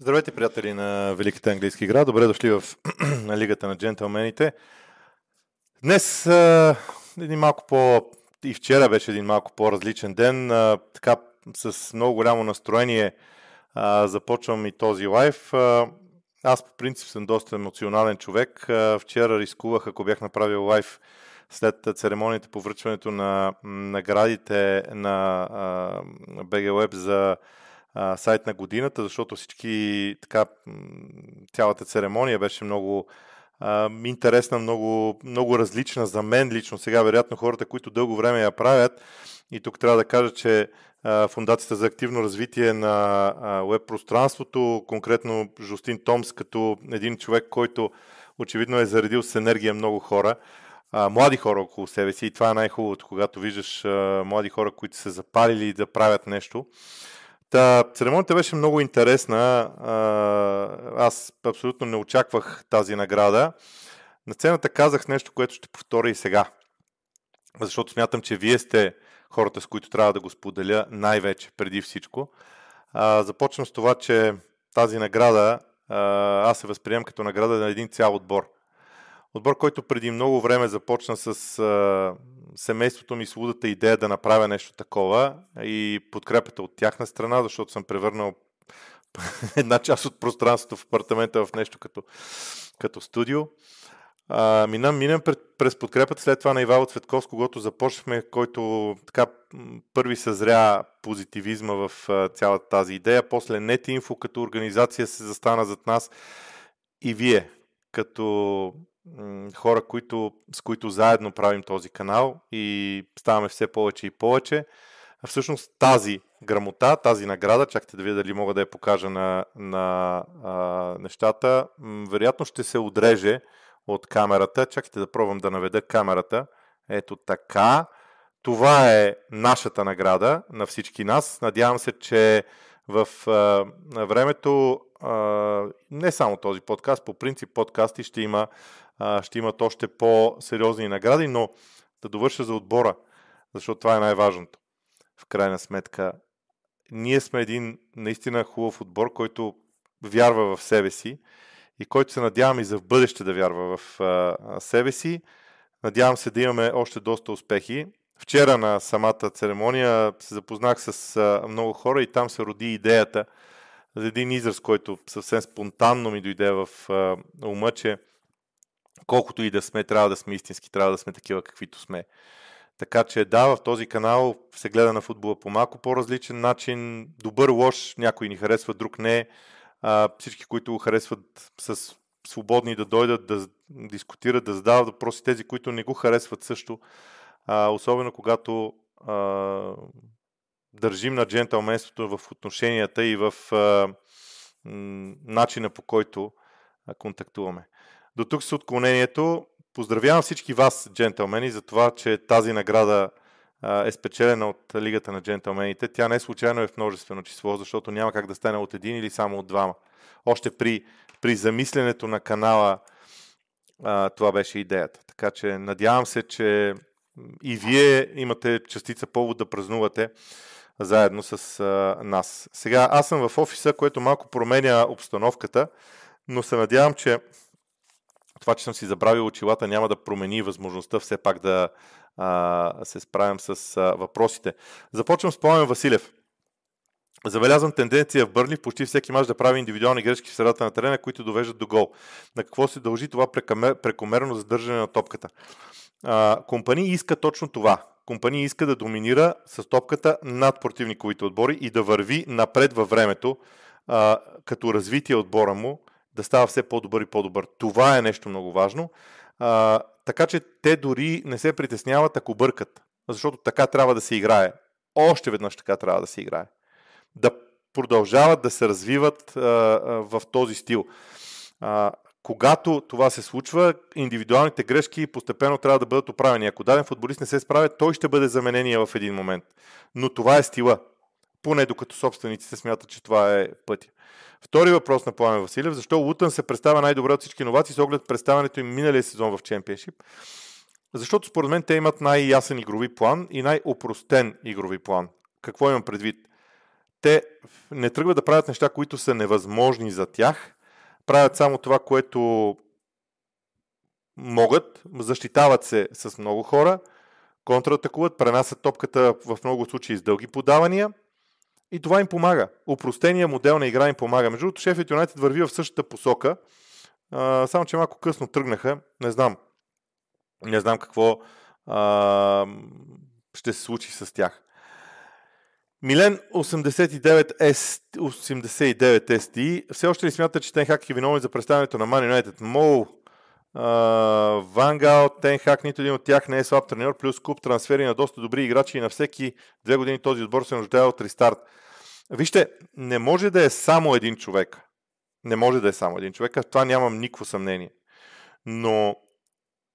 Здравейте, приятели на Великата английска игра. Добре дошли в Лигата на джентълмените. Днес един малко по... и вчера беше един малко по-различен ден. Така, с много голямо настроение започвам и този лайф. Аз по принцип съм доста емоционален човек. Вчера рискувах, ако бях направил лайф след церемонията по връчването на наградите на а, BG Web за а, сайт на годината, защото всички така, цялата церемония беше много а, интересна, много, много различна за мен лично. Сега, вероятно, хората, които дълго време я правят, и тук трябва да кажа, че а, Фундацията за активно развитие на веб пространството, конкретно Жустин Томс, като един човек, който очевидно е заредил с енергия много хора, а, млади хора около себе си и това е най-хубавото, когато виждаш а, млади хора, които се запалили да правят нещо. Та, церемонията беше много интересна. Аз абсолютно не очаквах тази награда. На сцената казах нещо, което ще повторя и сега. Защото смятам, че вие сте хората, с които трябва да го споделя най-вече, преди всичко. Започвам с това, че тази награда аз се възприемам като награда на един цял отбор. Отбор, който преди много време започна с а, семейството ми с лудата идея да направя нещо такова и подкрепата от тяхна страна, защото съм превърнал една част от пространството в апартамента в нещо като, като студио. А, минам, минам пред, през подкрепата след това на Ивайло Цветков, с започнахме, който така първи съзря позитивизма в а, цялата тази идея. После NetInfo като организация се застана зад нас и вие, като хора, които, с които заедно правим този канал и ставаме все повече и повече. Всъщност тази грамота, тази награда, чакайте да видя дали мога да я покажа на, на а, нещата, вероятно ще се отреже от камерата. Чакайте да пробвам да наведа камерата. Ето така. Това е нашата награда на всички нас. Надявам се, че в а, времето а, не само този подкаст, по принцип подкасти ще има ще имат още по-сериозни награди, но да довърша за отбора, защото това е най-важното. В крайна сметка, ние сме един наистина хубав отбор, който вярва в себе си и който се надявам и за в бъдеще да вярва в а, себе си. Надявам се да имаме още доста успехи. Вчера на самата церемония се запознах с а, много хора и там се роди идеята за един израз, който съвсем спонтанно ми дойде в а, ума, че колкото и да сме, трябва да сме истински, трябва да сме такива каквито сме. Така че да, в този канал се гледа на футбола по малко по-различен начин. Добър, лош, някой ни харесва, друг не. А, всички, които го харесват, с свободни да дойдат, да дискутират, да задават въпроси. Тези, които не го харесват също. А, особено когато а, държим на джентълменството в отношенията и в а, начина по който а, контактуваме. До тук с отклонението. Поздравявам всички вас, джентълмени, за това, че тази награда е спечелена от Лигата на джентълмените. Тя не случайно е в множествено число, защото няма как да стане от един или само от двама. Още при, при замисленето на канала а, това беше идеята. Така че надявам се, че и вие имате частица повод да празнувате заедно с а, нас. Сега аз съм в офиса, което малко променя обстановката, но се надявам, че това, че съм си забравил очилата, няма да промени възможността все пак да а, се справям с а, въпросите. Започвам с Пламен Василев. Забелязвам тенденция в Бърли почти всеки мач да прави индивидуални грешки в средата на терена, които довеждат до гол. На какво се дължи това прекомерно задържане на топката? А, иска точно това. Компания иска да доминира с топката над противниковите отбори и да върви напред във времето, а, като развитие отбора му да става все по-добър и по-добър. Това е нещо много важно. А, така че те дори не се притесняват, ако бъркат. Защото така трябва да се играе. Още веднъж така трябва да се играе. Да продължават да се развиват а, а, в този стил. А, когато това се случва, индивидуалните грешки постепенно трябва да бъдат оправени. Ако даден футболист не се справя, той ще бъде заменения в един момент. Но това е стила. Поне докато собствениците смятат, че това е пътя. Втори въпрос на Пламен Василев. Защо Лутън се представя най-добре от всички иновации с оглед представянето им миналия сезон в Чемпионшип? Защото според мен те имат най-ясен игрови план и най-опростен игрови план. Какво имам предвид? те не тръгват да правят неща, които са невъзможни за тях, правят само това, което могат, защитават се с много хора, контратакуват, пренасят топката в много случаи с дълги подавания и това им помага. Упростения модел на игра им помага. Между другото, Шефът Юнайтед върви в същата посока, а, само че малко късно тръгнаха. Не знам. Не знам какво а, ще се случи с тях. Милен 89, S, 89 SD все още ли смята, че Тенхак е виновен за представянето на Man United? Мол, Вангал, Тенхак, нито един от тях не е слаб треньор, плюс куп трансфери на доста добри играчи и на всеки две години този отбор се нуждае от рестарт. Вижте, не може да е само един човек. Не може да е само един човек, това нямам никакво съмнение. Но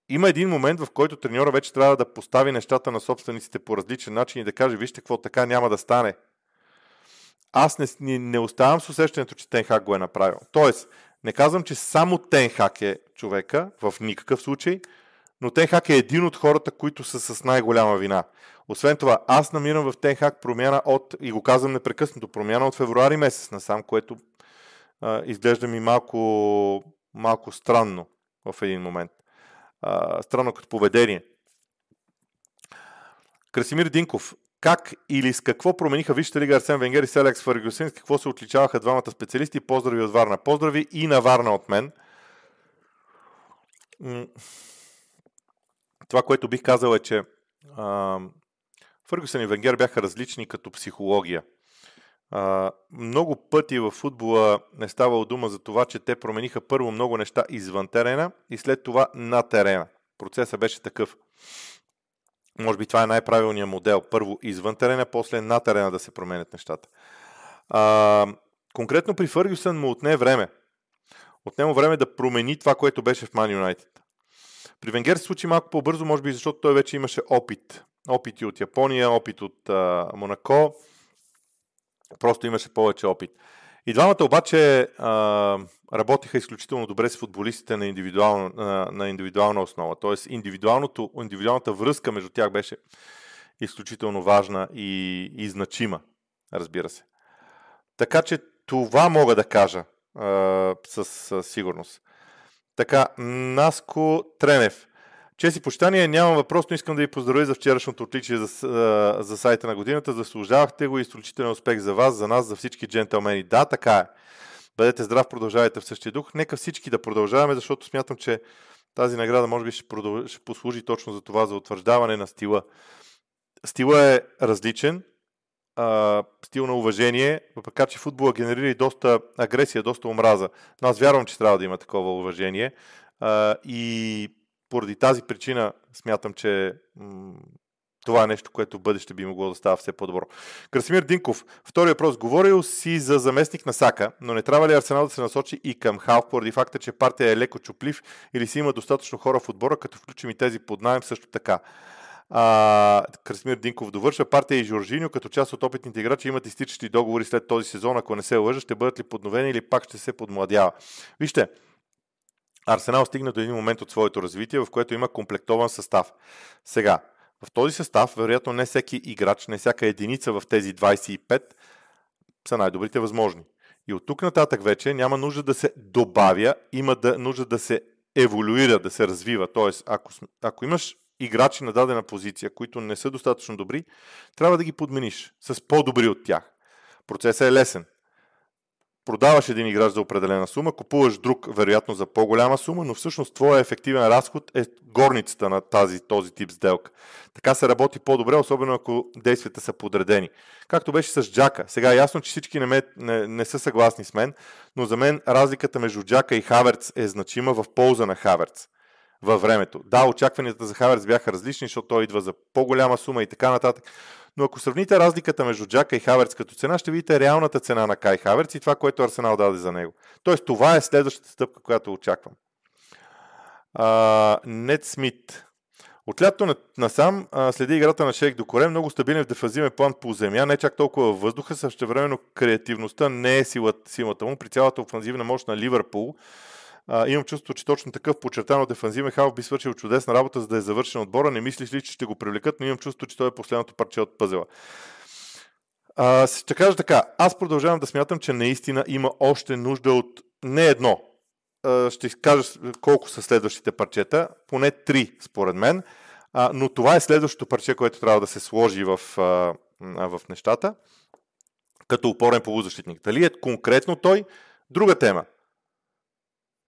има един момент, в който треньора вече трябва да постави нещата на собствениците по различен начин и да каже, вижте какво така няма да стане. Аз не, не, не оставам с усещането, че Тенхак го е направил. Тоест, не казвам, че само Тенхак е човека, в никакъв случай, но Тенхак е един от хората, които са с най-голяма вина. Освен това, аз намирам в Тенхак промяна от, и го казвам непрекъснато, промяна от февруари месец насам, което а, изглежда ми малко, малко странно в един момент а, странно като поведение. Красимир Динков. Как или с какво промениха Висшата лига Арсен Венгер и Селекс Фаргюсин? С какво се отличаваха двамата специалисти? Поздрави от Варна. Поздрави и на Варна от мен. Това, което бих казал е, че а, Фъргюсен и Венгер бяха различни като психология. А, много пъти в футбола не става дума за това, че те промениха първо много неща извън терена и след това на терена. Процесът беше такъв. Може би това е най-правилният модел. Първо извън терена, после на терена да се променят нещата. А, конкретно при Фъргюсън му отне време. Отнема време да промени това, което беше в Ман Юнайтед. При Венгер се случи малко по-бързо, може би защото той вече имаше опит. Опити от Япония, опит от а, Монако Просто имаше повече опит. И двамата обаче а, работиха изключително добре с футболистите на, индивидуална, на, на индивидуална основа. Тоест индивидуалната връзка между тях беше изключително важна и, и значима, разбира се. Така че това мога да кажа а, с, с сигурност. Така, Наско Тренев. Чест и почитание, нямам въпрос, но искам да ви поздравя за вчерашното отличие за, за сайта на годината. Заслужавахте го и изключителен успех за вас, за нас, за всички джентълмени. Да, така е. Бъдете здрав, продължавайте в същия дух. Нека всички да продължаваме, защото смятам, че тази награда може би ще, продълж... ще послужи точно за това, за утвърждаване на стила. Стила е различен, а, стил на уважение, въпреки че футбола генерира и доста агресия, доста омраза. Но аз вярвам, че трябва да има такова уважение. А, и поради тази причина смятам, че м- това е нещо, което бъдеще би могло да става все по-добро. Красимир Динков, втори въпрос. Говорил си за заместник на Сака, но не трябва ли Арсенал да се насочи и към Халк, поради факта, че партия е леко чуплив или си има достатъчно хора в отбора, като включим и тези под найем също така. А, Красимир Динков довършва. Партия и Жоржиньо, като част от опитните играчи, имат изтичащи договори след този сезон. Ако не се лъжа, ще бъдат ли подновени или пак ще се подмладява. Вижте, Арсенал стигна до един момент от своето развитие, в което има комплектован състав. Сега, в този състав, вероятно не всеки играч, не всяка единица в тези 25 са най-добрите възможни. И от тук нататък вече няма нужда да се добавя, има да, нужда да се еволюира, да се развива. Тоест, ако, ако имаш играчи на дадена позиция, които не са достатъчно добри, трябва да ги подмениш с по-добри от тях. Процесът е лесен продаваш един играч за определена сума, купуваш друг, вероятно за по-голяма сума, но всъщност твоя ефективен разход е горницата на тази, този тип сделка. Така се работи по-добре, особено ако действията са подредени. Както беше с Джака. Сега е ясно, че всички не, ме, не, не са съгласни с мен, но за мен разликата между Джака и Хаверц е значима в полза на Хаверц във времето. Да, очакванията за Хаверц бяха различни, защото той идва за по-голяма сума и така нататък. Но ако сравните разликата между Джака и Хаверц като цена, ще видите реалната цена на Кай Хаверц и това, което Арсенал даде за него. Тоест, това е следващата стъпка, която очаквам. Нет Смит. От лятото насам следи играта на Шейк до коре, много стабилен в дефазивен план по земя, не чак толкова във въздуха, същевременно креативността не е силата, силата му при цялата офанзивна мощ на Ливърпул а, имам чувство, че точно такъв подчертано дефанзивен халф би свършил чудесна работа, за да е завършен отбора. Не мислиш ли, че ще го привлекат, но имам чувство, че той е последното парче от пъзела. А, ще кажа така, аз продължавам да смятам, че наистина има още нужда от не едно. А, ще кажа колко са следващите парчета, поне три според мен, а, но това е следващото парче, което трябва да се сложи в, а, в нещата, като опорен полузащитник. Дали е конкретно той, друга тема.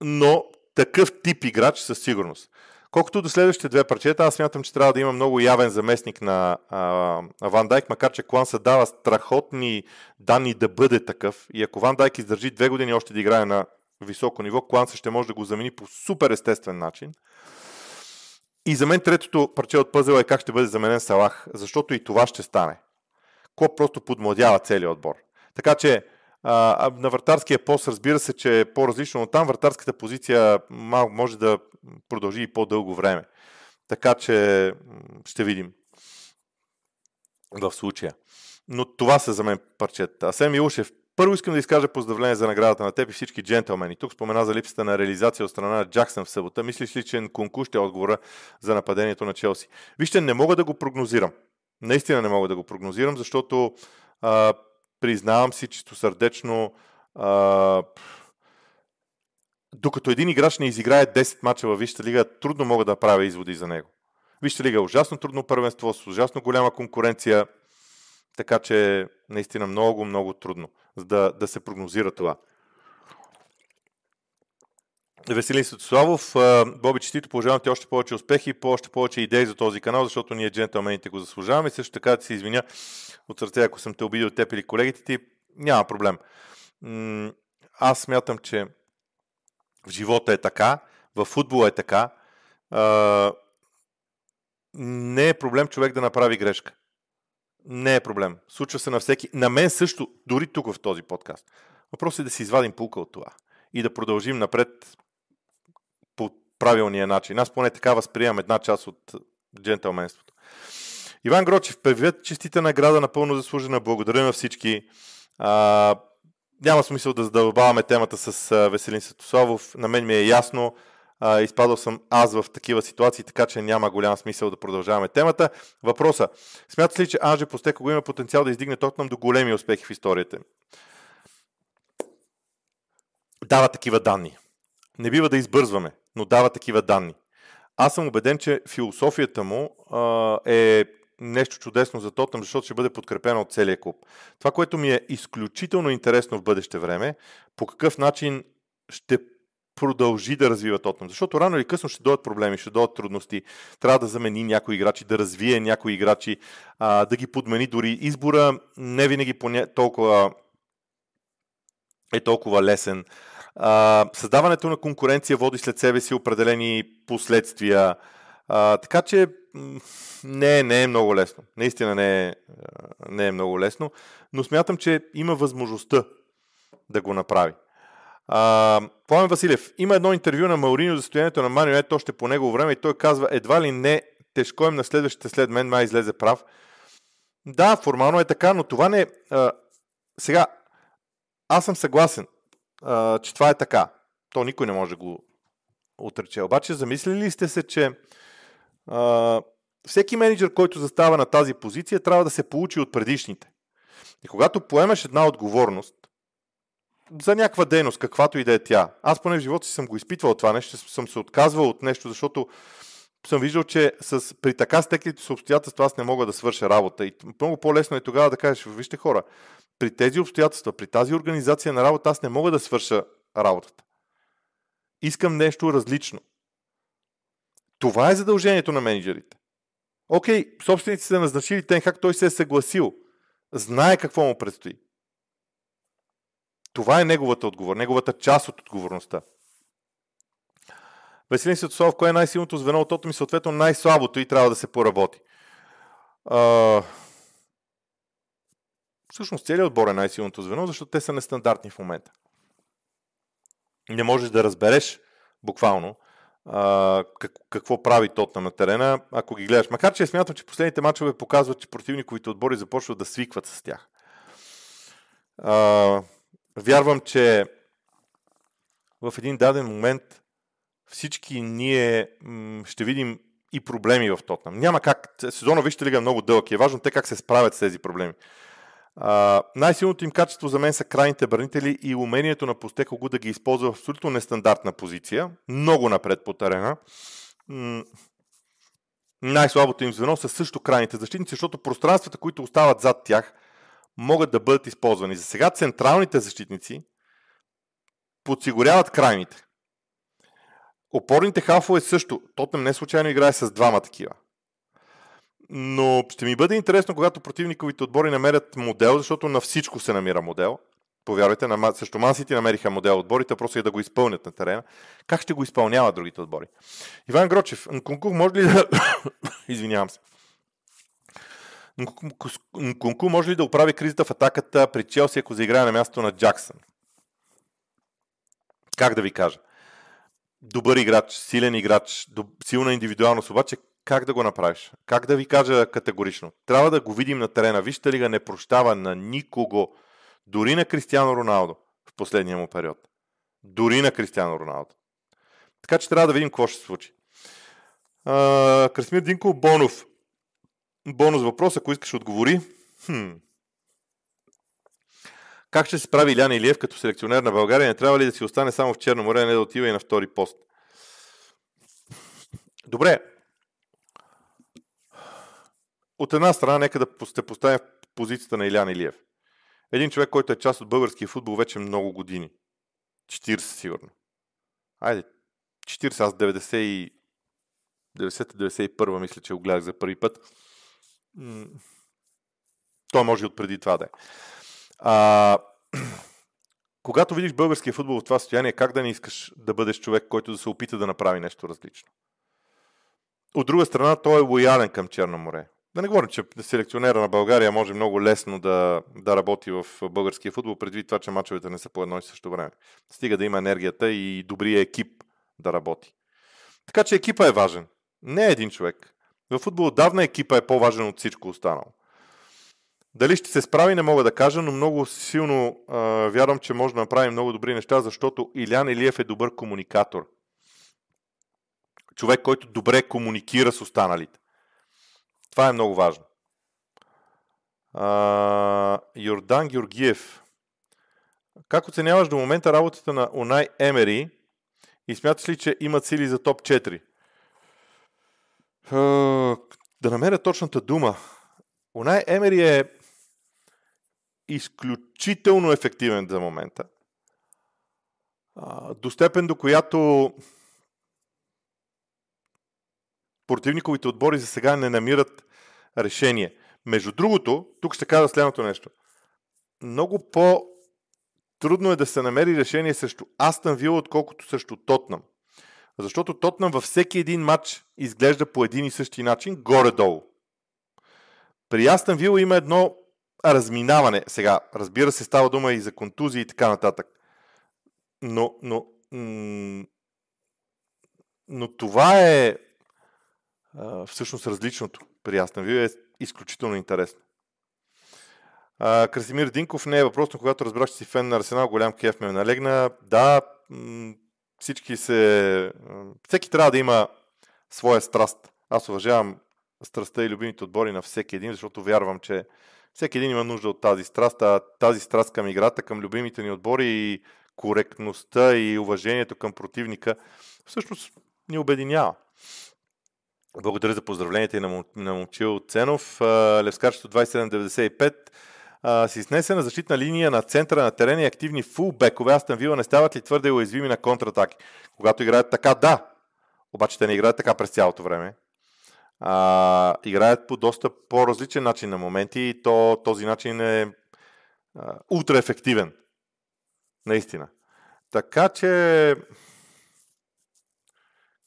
Но такъв тип играч със сигурност. Колкото до следващите две парчета, аз смятам, че трябва да има много явен заместник на а, Ван Дайк, макар че Кланса дава страхотни данни да бъде такъв. И ако Ван Дайк издържи две години още да играе на високо ниво, Кланса ще може да го замени по супер естествен начин. И за мен третото парче от пъзела е как ще бъде заменен Салах, защото и това ще стане. Клоп просто подмладява целият отбор. Така че на вратарския пост разбира се, че е по-различно, но там вратарската позиция може да продължи и по-дълго време. Така че ще видим в случая. Но това са за мен парчета. Асен Милушев, първо искам да изкажа поздравление за наградата на теб и всички джентълмени. Тук спомена за липсата на реализация от страна на Джаксън в събота. Мислиш ли, че Нкунку ще е отговора за нападението на Челси? Вижте, не мога да го прогнозирам. Наистина не мога да го прогнозирам, защото а, признавам си чисто сърдечно, а, докато един играч не изиграе 10 мача във Висшата лига, трудно мога да правя изводи за него. Висшата лига е ужасно трудно първенство, с ужасно голяма конкуренция, така че наистина много, много трудно да, да се прогнозира това. Веселин Светославов, Боби Честито, пожелавам ти още повече успехи и още повече идеи за този канал, защото ние джентълмените го заслужаваме. И също така да се извиня от сърце, ако съм те обидил теб или колегите ти, няма проблем. Аз смятам, че в живота е така, в футбола е така. Не е проблем човек да направи грешка. Не е проблем. Случва се на всеки. На мен също, дори тук в този подкаст. Въпросът е да си извадим пулка от това и да продължим напред правилния начин. Аз поне така възприемам една част от джентълменството. Иван Грочев, привет, честита награда, напълно заслужена. Благодаря на всички. А, няма смисъл да задълбаваме темата с Веселин Светославов. На мен ми е ясно. А, изпадал съм аз в такива ситуации, така че няма голям смисъл да продължаваме темата. Въпроса. Смятате ли, че Анже Постеко има потенциал да издигне Тотнам до големи успехи в историята? Дава такива данни. Не бива да избързваме, но дава такива данни. Аз съм убеден, че философията му а, е нещо чудесно за Тотнам, защото ще бъде подкрепена от целия клуб. Това, което ми е изключително интересно в бъдеще време, по какъв начин ще продължи да развива Тотнам. Защото рано или късно ще дойдат проблеми, ще дойдат трудности. Трябва да замени някои играчи, да развие някои играчи, а, да ги подмени дори. Избора не винаги поне, толкова е толкова лесен. А, създаването на конкуренция води след себе си определени последствия. А, така че не, не е много лесно. Наистина не е, не е много лесно, но смятам, че има възможността да го направи. Пламен Василев, има едно интервю на Мауриньо за състоянието на Манио Ето още по негово време и той казва, едва ли не тежко им на следващите след мен, май излезе прав. Да, формално е така, но това не... А, сега, аз съм съгласен, а, че това е така. То никой не може да го отрече. Обаче, замислили ли сте се, че а, всеки менеджер, който застава на тази позиция, трябва да се получи от предишните. И когато поемеш една отговорност, за някаква дейност, каквато и да е тя. Аз поне в живота си съм го изпитвал това нещо, съм се отказвал от нещо, защото съм виждал, че с, при така стеклите с обстоятелства аз не мога да свърша работа. И много по-лесно е тогава да кажеш, вижте хора, при тези обстоятелства, при тази организация на работа, аз не мога да свърша работата. Искам нещо различно. Това е задължението на менеджерите. Окей, собствениците са назначили Тенхак, той се е съгласил. Знае какво му предстои. Това е неговата отговор, неговата част от отговорността. Веселин Светослав, кое е най-силното звено от тото ми, съответно най-слабото и трябва да се поработи. А... Всъщност целият отбор е най-силното звено, защото те са нестандартни в момента. Не можеш да разбереш буквално а, как, какво прави Тотна на терена, ако ги гледаш. Макар, че смятам, че последните мачове показват, че противниковите отбори започват да свикват с тях. А, Вярвам, че в един даден момент всички ние ще видим и проблеми в Тотнам. Няма как. Сезона Вижте лига е много дълъг и е важно те как се справят с тези проблеми. Най-силното им качество за мен са крайните бранители и умението на Постекогу да ги използва в абсолютно нестандартна позиция, много напред по терена. М- най-слабото им звено са също крайните защитници, защото пространствата, които остават зад тях, могат да бъдат използвани. За сега централните защитници подсигуряват крайните. Опорните халфове също. Тотнем не случайно играе с двама такива. Но ще ми бъде интересно, когато противниковите отбори намерят модел, защото на всичко се намира модел. Повярвайте, на, също Мансити намериха модел отборите, просто е да го изпълнят на терена. Как ще го изпълняват другите отбори? Иван Грочев, Нкунку може ли да... Извинявам се. Нкунку може ли да оправи кризата в атаката при Челси, ако заиграе на място на Джаксън? Как да ви кажа? Добър играч, силен играч, силна индивидуалност, обаче как да го направиш? Как да ви кажа категорично? Трябва да го видим на терена. Вижте ли не прощава на никого. Дори на Кристиано Роналдо в последния му период. Дори на Кристиано Роналдо. Така че трябва да видим какво ще се случи. А, Красмир Динко Бонов. Бонус въпрос, ако искаш отговори. Хм. Как ще се справи Илян Илиев като селекционер на България? Не трябва ли да си остане само в Черно море, не да отива и на втори пост? Добре, от една страна, нека да се поставим в позицията на Илян Илиев. Един човек, който е част от българския футбол вече много години. 40 сигурно. Айде, 40, аз 90 и 90-91 мисля, че го гледах за първи път. Той може и от преди това да е. А, когато видиш българския футбол в това състояние, как да не искаш да бъдеш човек, който да се опита да направи нещо различно? От друга страна, той е лоялен към Черно море. Да не говорим, че селекционера на България може много лесно да, да работи в българския футбол, предвид това, че мачовете не са по едно и също време. Стига да има енергията и добрия екип да работи. Така че екипа е важен. Не е един човек. В футбол отдавна екипа е по-важен от всичко останало. Дали ще се справи, не мога да кажа, но много силно а, вярвам, че може да направи много добри неща, защото Илян Илиев е добър комуникатор. Човек, който добре комуникира с останалите. Това е много важно. А, Йордан Георгиев. Как оценяваш до момента работата на Онай Емери и смяташ ли, че имат сили за топ 4? А, да намеря точната дума. Онай Емери е изключително ефективен за момента. А, до степен до която противниковите отбори за сега не намират решение. Между другото, тук ще кажа следното нещо. Много по- трудно е да се намери решение срещу Астън Вил, отколкото срещу Тотнам. Защото Тотнам във всеки един матч изглежда по един и същи начин, горе-долу. При Астън Вил има едно разминаване. Сега, разбира се, става дума и за контузии и така нататък. Но, но, но това е всъщност различното при Астан Вил е изключително интересно. А, Красимир Динков не е въпрос, но когато разбрах, че си фен на Арсенал, голям кеф ме налегна. Да, всички се... Всеки трябва да има своя страст. Аз уважавам страстта и любимите отбори на всеки един, защото вярвам, че всеки един има нужда от тази страст, а тази страст към играта, към любимите ни отбори и коректността и уважението към противника всъщност ни обединява. Благодаря за поздравленията и на, на Момчил Ценов. Левскарчето 2795 с изнесена защитна линия на центъра на терена и активни фулбекове. Астан Вила не стават ли твърде уязвими на контратаки? Когато играят така, да. Обаче те не играят така през цялото време. А, играят по доста по-различен начин на моменти и то, този начин е а, ултра ефективен. Наистина. Така че...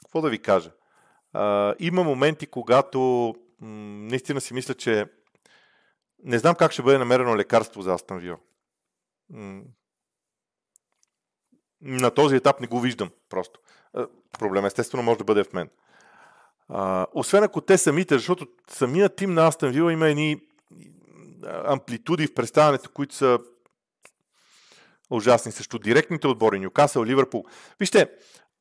Какво да ви кажа? А, има моменти, когато м- наистина си мисля, че не знам как ще бъде намерено лекарство за Астан Вил. На този етап не го виждам просто. Проблем естествено може да бъде в мен. А, освен ако те самите, защото самият тим на Астан Вил има едни амплитуди в представянето, които са ужасни. Също директните отбори, Нюкасъл, Ливърпул. Вижте,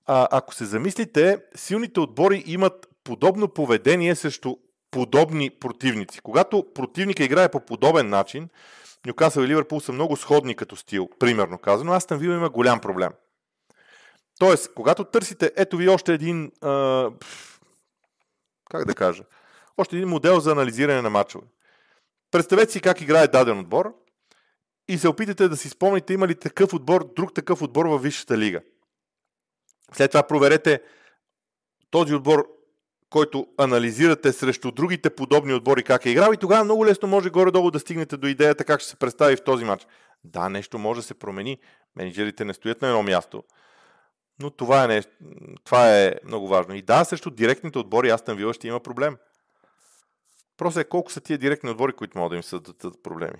а, ако се замислите, силните отбори имат подобно поведение срещу подобни противници. Когато противника играе по подобен начин, Нюкасъл и Ливърпул са много сходни като стил, примерно казано. Астън Вила има голям проблем. Тоест, когато търсите, ето ви още един, а, как да кажа, още един модел за анализиране на матчове. Представете си как играе даден отбор и се опитате да си спомните има ли такъв отбор, друг такъв отбор във Висшата лига. След това проверете този отбор, който анализирате срещу другите подобни отбори как е играл и тогава много лесно може горе-долу да стигнете до идеята как ще се представи в този матч. Да, нещо може да се промени. Менеджерите не стоят на едно място. Но това е, нещо, това е много важно. И да, срещу директните отбори Астан Вила ще има проблем. Просто е колко са тия директни отбори, които могат да им създадат проблеми.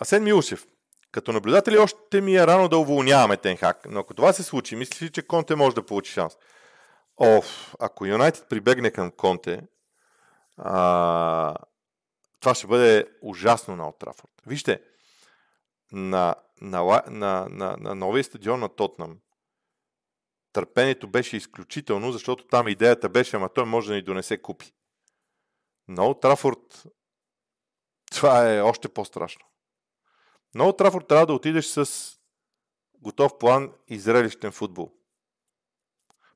Асен Милушев. Като наблюдатели още ми е рано да уволняваме Тенхак, но ако това се случи, мислиш ли, че Конте може да получи шанс? Оф, ако Юнайтед прибегне към Конте, а, това ще бъде ужасно на Отрафорд. Вижте, на, на, на, на, на новия стадион на Тотнам търпението беше изключително, защото там идеята беше, ама той може да ни донесе купи. Но Трафорд това е още по-страшно. Но Трафорд трябва да отидеш с готов план и зрелищен футбол.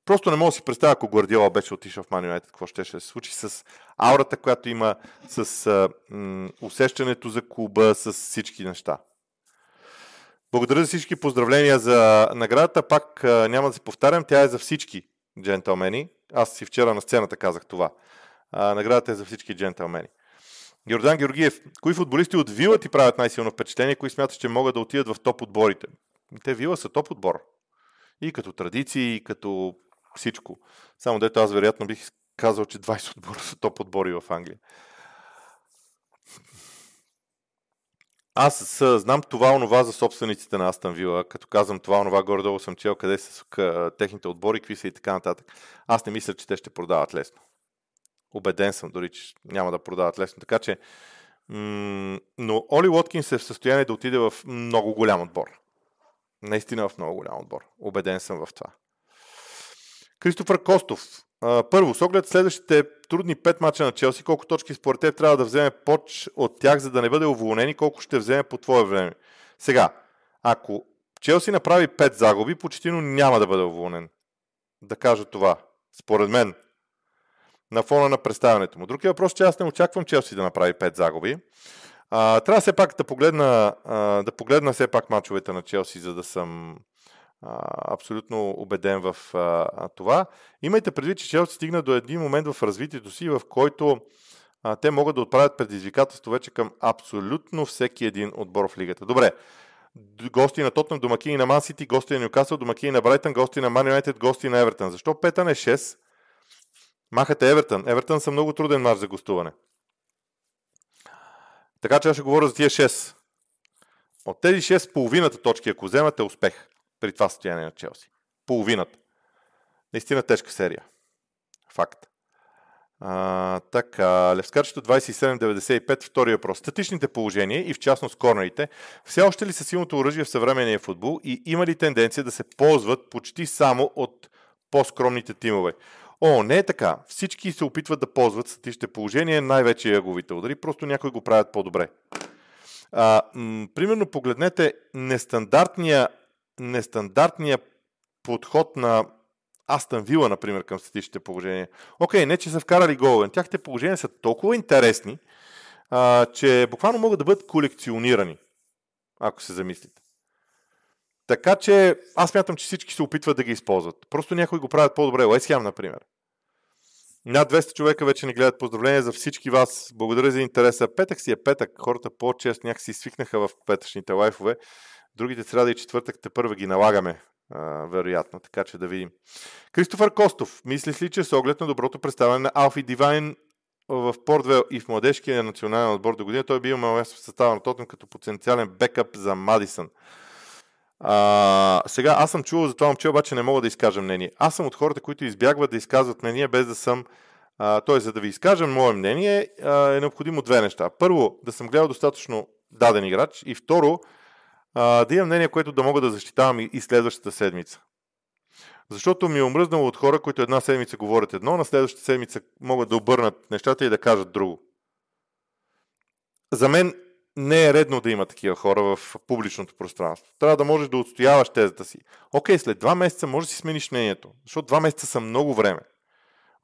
Просто не мога да си представя, ако Гвардиола беше отишъл в Man United, какво ще, ще се случи с аурата, която има, с а, м- усещането за клуба, с всички неща. Благодаря за всички поздравления за наградата. Пак а, няма да се повтарям, тя е за всички джентълмени. Аз си вчера на сцената казах това. А, наградата е за всички джентълмени. Йордан Георгиев, кои футболисти от Вила ти правят най-силно впечатление, кои смяташ, че могат да отидат в топ отборите? Те Вила са топ отбор. И като традиции, и като всичко. Само дето аз вероятно бих казал, че 20 отбора са топ отбори в Англия. Аз знам това онова за собствениците на Астан Вила. Като казвам това онова, горе-долу съм чел къде са техните отбори, какви са и така нататък. Аз не мисля, че те ще продават лесно. Обеден съм дори, че няма да продават лесно. Така че, м- но Оли Уоткинс е в състояние да отиде в много голям отбор. Наистина в много голям отбор. Обеден съм в това. Кристофър Костов. Първо, с оглед следващите трудни пет мача на Челси, колко точки според теб трябва да вземе поч от тях, за да не бъде уволнен и колко ще вземе по твое време? Сега, ако Челси направи пет загуби, почти няма да бъде уволнен. Да кажа това. Според мен на фона на представянето му. Другия въпрос, че аз не очаквам Челси да направи 5 загуби. А, трябва все пак да погледна, а, да погледна все пак мачовете на Челси, за да съм а, абсолютно убеден в а, това. Имайте предвид, че Челси стигна до един момент в развитието си, в който а, те могат да отправят предизвикателство вече към абсолютно всеки един отбор в лигата. Добре, гости на Тотнам, домакини на Ман Сити, гости на Ньюкасъл, домакини на Брайтън, гости на Ман Юнайтед, гости на Евертън. Защо пета не 6? Махате Евертън. Евертън са много труден мач за гостуване. Така че аз ще говоря за тия 6. От тези 6, половината точки, ако вземате успех при това състояние на Челси. Половината. Наистина тежка серия. Факт. А, така, Левскарчето 27.95, втория въпрос. Статичните положения и в частност корнерите, все още ли са силното оръжие в съвременния футбол и има ли тенденция да се ползват почти само от по-скромните тимове? О, не е така. Всички се опитват да ползват статичните положения, най-вече ъговите удари, просто някои го правят по-добре. А, м- примерно погледнете нестандартния, нестандартния подход на Астън Вила, например, към статичните положения. Окей, не, че са вкарали голове. Тяхте положения са толкова интересни, а, че буквално могат да бъдат колекционирани, ако се замислите. Така че аз мятам, че всички се опитват да ги използват. Просто някои го правят по-добре. Уест Хем, например. Над 200 човека вече ни гледат. Поздравления за всички вас. Благодаря за интереса. Петък си е петък. Хората по-често някакси свикнаха в петъчните лайфове. Другите сряда и четвъртък те първа ги налагаме, а, вероятно. Така че да видим. Кристофър Костов. Мислиш ли, че с оглед на доброто представяне на Алфи Дивайн в Портвел и в младежкия национален отбор до година, той би имал място в състава на Тотен като потенциален бекъп за Мадисън. А, сега, аз съм чувал за това момче, обаче не мога да изкажа мнение. Аз съм от хората, които избягват да изказват мнение без да съм. Т.е. за да ви изкажа мое мнение, а, е необходимо две неща. Първо, да съм гледал достатъчно даден играч и второ, а, да имам мнение, което да мога да защитавам и, и следващата седмица. Защото ми е омръзнало от хора, които една седмица говорят едно, на следващата седмица могат да обърнат нещата и да кажат друго. За мен не е редно да има такива хора в публичното пространство. Трябва да можеш да отстояваш тезата си. Окей, след два месеца може да си смениш мнението, защото два месеца са много време.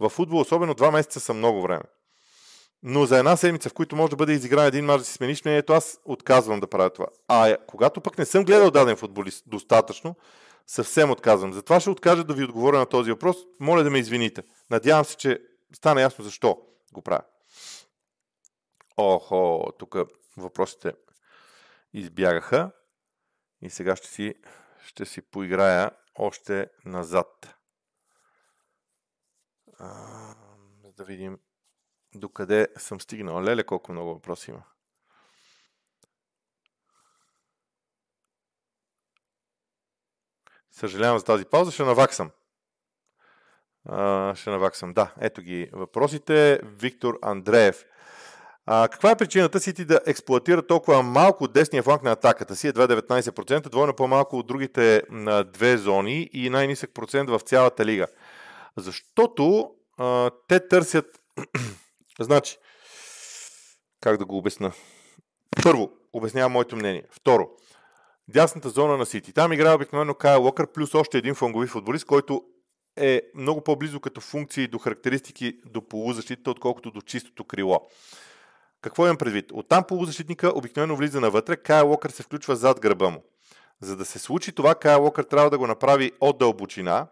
В футбол особено два месеца са много време. Но за една седмица, в които може да бъде изигран един мач да си смениш мнението, аз отказвам да правя това. А когато пък не съм гледал даден футболист достатъчно, съвсем отказвам. Затова ще откажа да ви отговоря на този въпрос. Моля да ме извините. Надявам се, че стана ясно защо го правя. Охо, тук въпросите избягаха. И сега ще си, ще си поиграя още назад. А, да видим докъде съм стигнал. Леле, колко много въпроси има. Съжалявам за тази пауза, ще наваксам. А, ще наваксам. Да, ето ги въпросите. Виктор Андреев. А, каква е причината Сити да експлуатира толкова малко десния фланг на атаката си? Едва 19%, двойно по-малко от другите на две зони и най-нисък процент в цялата лига. Защото а, те търсят... значи, как да го обясна? Първо, обяснявам моето мнение. Второ, дясната зона на Сити. Там играе обикновено Кайл Локър плюс още един флангови футболист, който е много по-близо като функции до характеристики до полузащита, отколкото до чистото крило. Какво имам предвид? Оттам полузащитника обикновено влиза навътре, Кайл Локър се включва зад гърба му. За да се случи това, Кайл Локър трябва да го направи от дълбочина,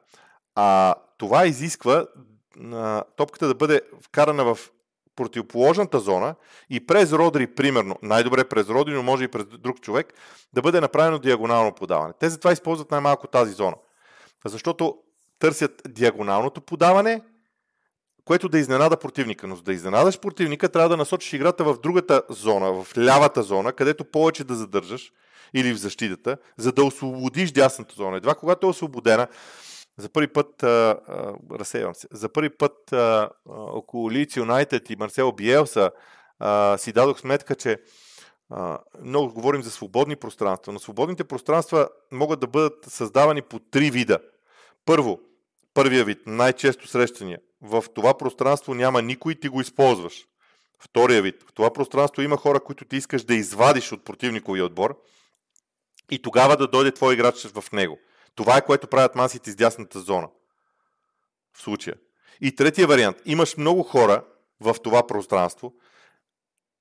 а това изисква а, топката да бъде вкарана в противоположната зона и през Родри, примерно, най-добре през Родри, но може и през друг човек, да бъде направено диагонално подаване. Те затова използват най-малко тази зона. Защото търсят диагоналното подаване, което да изненада противника. Но за да изненадаш противника, трябва да насочиш играта в другата зона, в лявата зона, където повече да задържаш или в защитата, за да освободиш дясната зона. Едва когато е освободена, за първи път, а, а, разсейвам се, за първи път а, а, около Лиц Юнайтед и Марсел Биелса а, си дадох сметка, че а, много говорим за свободни пространства, но свободните пространства могат да бъдат създавани по три вида. Първо, първия вид, най-често срещания. В това пространство няма никой, ти го използваш. Втория вид, в това пространство има хора, които ти искаш да извадиш от противниковия отбор и тогава да дойде твой играч в него. Това е което правят масите с дясната зона. В случая. И третия вариант. Имаш много хора в това пространство.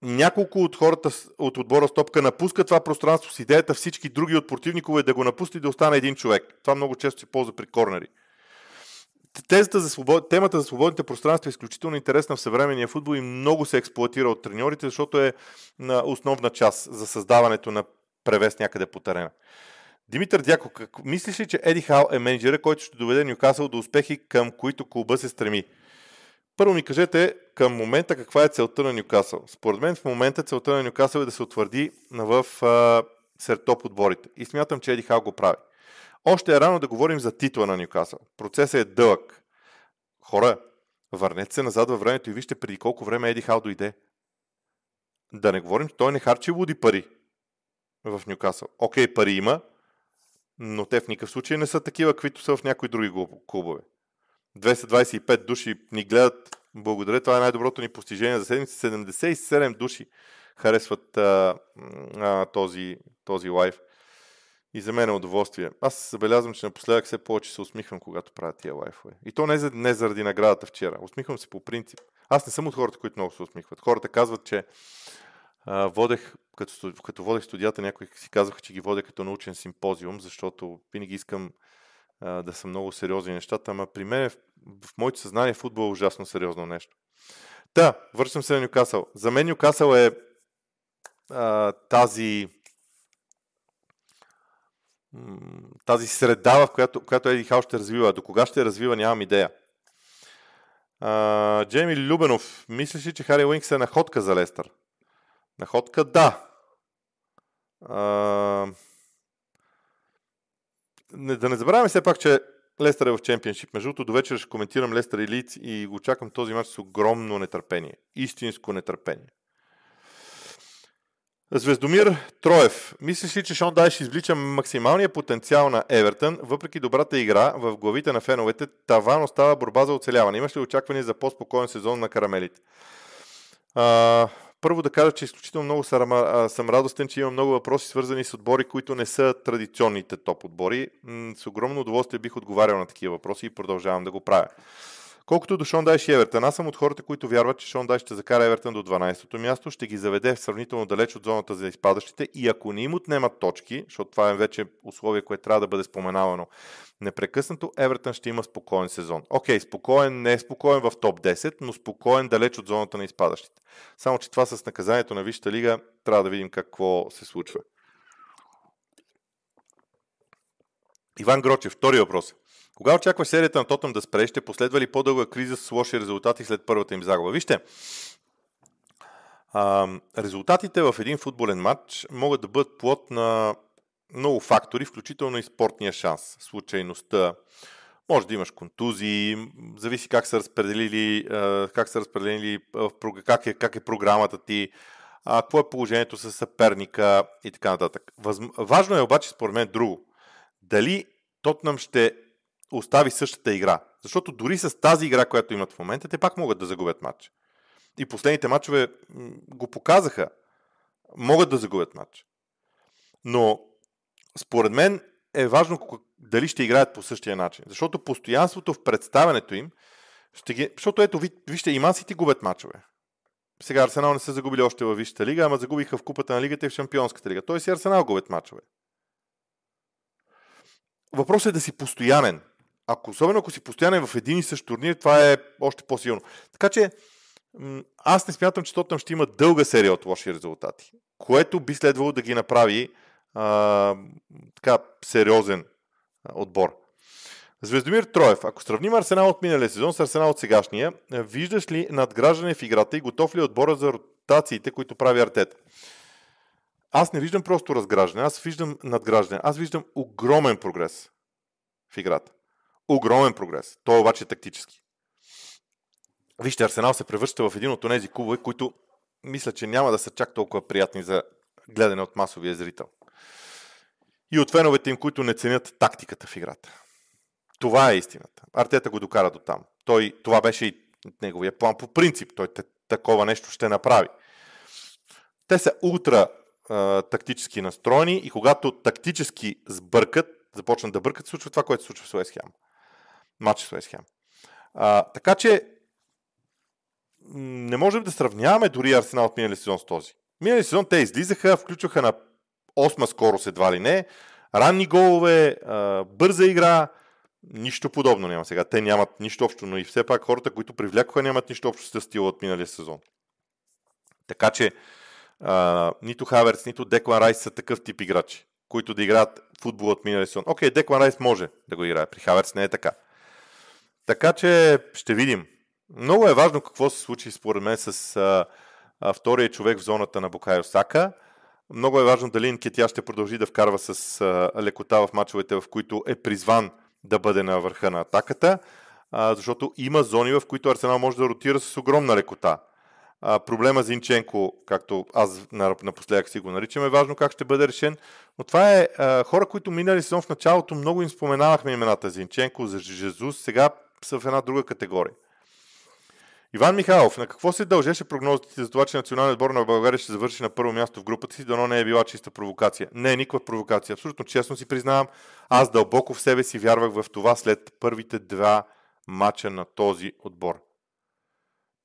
Няколко от хората от отбора Стопка напускат това пространство с идеята всички други от противникове да го напусне и да остане един човек. Това много често се ползва при корнери. Тезата за свобод... Темата за свободните пространства е изключително интересна в съвременния футбол и много се експлуатира от треньорите, защото е на основна част за създаването на превес някъде по терена. Димитър Дяков, как... мислиш ли, че Еди Хал е менеджера, който ще доведе Нюкасъл до успехи, към които клуба се стреми? Първо ми кажете към момента каква е целта на Нюкасъл. Според мен в момента целта на Нюкасъл е да се утвърди в а, сред топ отборите. И смятам, че Еди Хал го прави. Още е рано да говорим за титла на Нюкасъл. Процесът е дълъг. Хора, върнете се назад във времето и вижте преди колко време Еди Хал дойде. Да не говорим, той не харчи луди пари в Нюкасъл. Окей, пари има, но те в никакъв случай не са такива, каквито са в някои други клубове. 225 души ни гледат. Благодаря, това е най-доброто ни постижение за седмица. 77 души харесват а, а, този, този лайв. И за мен е удоволствие. Аз забелязвам, че напоследък все повече се усмихвам, когато правя тия лайфове. И то не, за, не заради наградата вчера. Усмихвам се по принцип. Аз не съм от хората, които много се усмихват. Хората казват, че а, водех, като, като водех студията, някои си казаха, че ги водя като научен симпозиум, защото винаги искам а, да са много сериозни нещата, ама при мен в, в моето съзнание футбол е ужасно сериозно нещо. Та, връщам се на Нюкасъл. За мен Нюкасъл е а, тази тази среда, в която, която Еди Хал ще развива. До кога ще развива, нямам идея. А, Джейми Любенов, мислиш ли, че Хари Уинкс е находка за Лестър? Находка, да. А, не, да не забравяме все пак, че Лестър е в чемпионшип. Между другото, до вечер ще коментирам Лестър и Лиц и го чакам този матч с огромно нетърпение. Истинско нетърпение. Звездомир Троев. Мислиш ли, че Шон Дайш извлича максималния потенциал на Евертън, въпреки добрата игра в главите на феновете, таван остава борба за оцеляване. Имаш ли очакване за по-спокоен сезон на карамелите? А, първо да кажа, че изключително много съм, съм радостен, че имам много въпроси, свързани с отбори, които не са традиционните топ отбори. С огромно удоволствие бих отговарял на такива въпроси и продължавам да го правя. Колкото до Шон Дайш и Евертън, аз съм от хората, които вярват, че Шон Дайш ще закара Евертън до 12-то място, ще ги заведе сравнително далеч от зоната за изпадащите и ако не им отнемат точки, защото това е вече условие, което трябва да бъде споменавано непрекъснато, Евертън ще има спокоен сезон. Окей, спокоен, не е спокоен в топ 10, но спокоен далеч от зоната на изпадащите. Само, че това с наказанието на Висшата лига трябва да видим какво се случва. Иван Грочев, втори въпрос. Кога очакваш серията на Тотъм да спре? Ще последва ли по-дълга криза с лоши резултати след първата им загуба? Вижте, а, резултатите в един футболен матч могат да бъдат плод на много фактори, включително и спортния шанс, случайността. Може да имаш контузии, зависи как са разпределили, как са разпределили как е, как е програмата ти, какво е положението с съперника и така нататък. Важно е обаче, според мен, друго. Дали Тотнам ще остави същата игра. Защото дори с тази игра, която имат в момента, те пак могат да загубят матч. И последните матчове го показаха. Могат да загубят матч. Но според мен е важно дали ще играят по същия начин. Защото постоянството в представянето им ще ги... Защото ето, вижте, и Мансити губят матчове. Сега Арсенал не са загубили още във Висшата лига, ама загубиха в Купата на лигата и в Шампионската лига. Тоест и Арсенал губят матчове. Въпросът е да си постоянен ако, особено ако си постоянен в един и същ турнир, това е още по-силно. Така че, аз не смятам, че Тотъм ще има дълга серия от лоши резултати, което би следвало да ги направи а, така сериозен отбор. Звездомир Троев, ако сравним Арсенал от миналия сезон с Арсенал от сегашния, виждаш ли надграждане в играта и готов ли е отбора за ротациите, които прави Артет? Аз не виждам просто разграждане, аз виждам надграждане, аз виждам огромен прогрес в играта. Огромен прогрес. Той е обаче тактически. Вижте, Арсенал се превръща в един от тези клубове, които мисля, че няма да са чак толкова приятни за гледане от масовия зрител. И от феновете им, които не ценят тактиката в играта. Това е истината. Артета го докара до там. Той, това беше и неговия план по принцип. Той такова нещо ще направи. Те са ултра а, тактически настроени и когато тактически сбъркат, започнат да бъркат, случва това, което се случва с Уест Хем матч с Уест А, така че не можем да сравняваме дори Арсенал от минали сезон с този. Минали сезон те излизаха, включваха на осма скорост едва ли не, ранни голове, бърза игра, нищо подобно няма сега. Те нямат нищо общо, но и все пак хората, които привлякоха, нямат нищо общо с стила от миналия сезон. Така че а, нито Хаверс, нито Деклан Райс са такъв тип играчи, които да играят футбол от миналия сезон. Окей, Деклан Райс може да го играе, при Хаверс не е така. Така че ще видим. Много е важно какво се случи според мен с а, а, втория човек в зоната на Букайо Сака. Много е важно дали Инкетя ще продължи да вкарва с а, лекота в мачовете, в които е призван да бъде на върха на атаката, а, защото има зони, в които Арсенал може да ротира с огромна лекота. А, проблема Зинченко, както аз напоследък си го наричам, е важно как ще бъде решен. Но това е а, хора, които минали сезон в началото много им споменавахме имената Зинченко, за Жезус. Сега са в една друга категория. Иван Михайлов, на какво се дължеше прогнозите за това, че националният отбор на България ще завърши на първо място в групата си, дано не е била чиста провокация? Не е никаква провокация. Абсолютно честно си признавам, аз дълбоко в себе си вярвах в това след първите два мача на този отбор.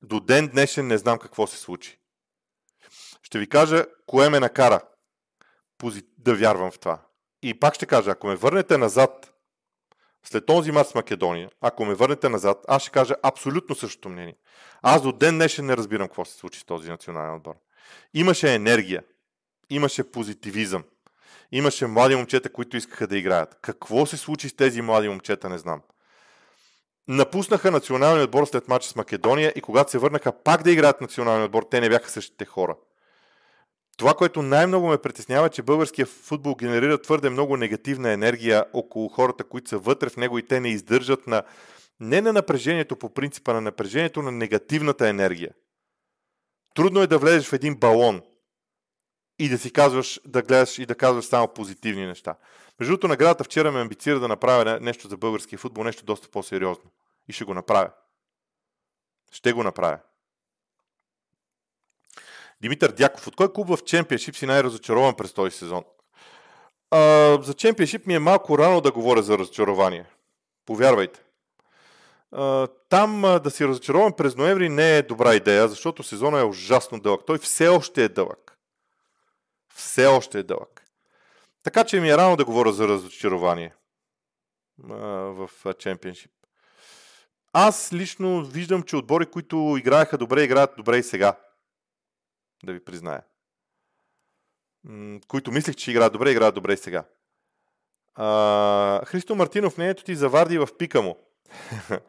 До ден днешен не знам какво се случи. Ще ви кажа, кое ме накара да вярвам в това. И пак ще кажа, ако ме върнете назад след този мач с Македония, ако ме върнете назад, аз ще кажа абсолютно същото мнение. Аз до ден днешен не разбирам какво се случи с този национален отбор. Имаше енергия, имаше позитивизъм, имаше млади момчета, които искаха да играят. Какво се случи с тези млади момчета, не знам. Напуснаха националния отбор след матча с Македония и когато се върнаха пак да играят националния отбор, те не бяха същите хора. Това, което най-много ме притеснява, е, че българския футбол генерира твърде много негативна енергия около хората, които са вътре в него и те не издържат на не на напрежението по принципа на напрежението, на негативната енергия. Трудно е да влезеш в един балон и да си казваш, да гледаш и да казваш само позитивни неща. Между другото, наградата вчера ме амбицира да направя нещо за българския футбол, нещо доста по-сериозно. И ще го направя. Ще го направя. Димитър Дяков, от кой клуб в Чемпионшип си най-разочарован през този сезон? А, за Чемпионшип ми е малко рано да говоря за разочарование. Повярвайте. А, там да си разочарован през ноември не е добра идея, защото сезона е ужасно дълъг. Той все още е дълъг. Все още е дълъг. Така че ми е рано да говоря за разочарование а, в Чемпионшип. Аз лично виждам, че отбори, които играеха добре, играят добре и сега. Да ви призная. Които мислех, че играят добре, играят добре сега. А, Христо Мартинов, мнението ти за Варди в пика му.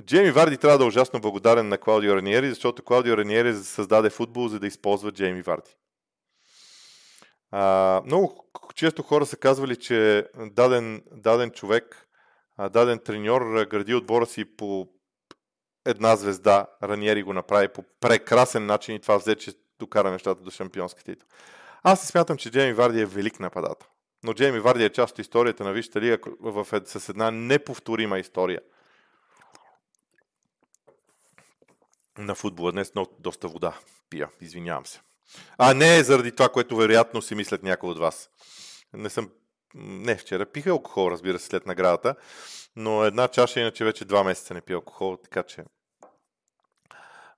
Джейми Варди трябва да е ужасно благодарен на Клаудио Раниери, защото Клаудио Раниери създаде футбол, за да използва Джейми Варди. А, много често хора са казвали, че даден, даден човек, даден треньор гради отбора си по една звезда. Раниери го направи по прекрасен начин и това взе, че докара нещата до шампионски титул. Аз си смятам, че Джейми Варди е велик нападател. Но Джейми Варди е част от историята на Висшата лига в, с една неповторима история на футбола. Днес но доста вода пия, извинявам се. А не е заради това, което вероятно си мислят някои от вас. Не съм... Не, вчера пиха алкохол, разбира се, след наградата, но една чаша, иначе вече два месеца не пия алкохол, така че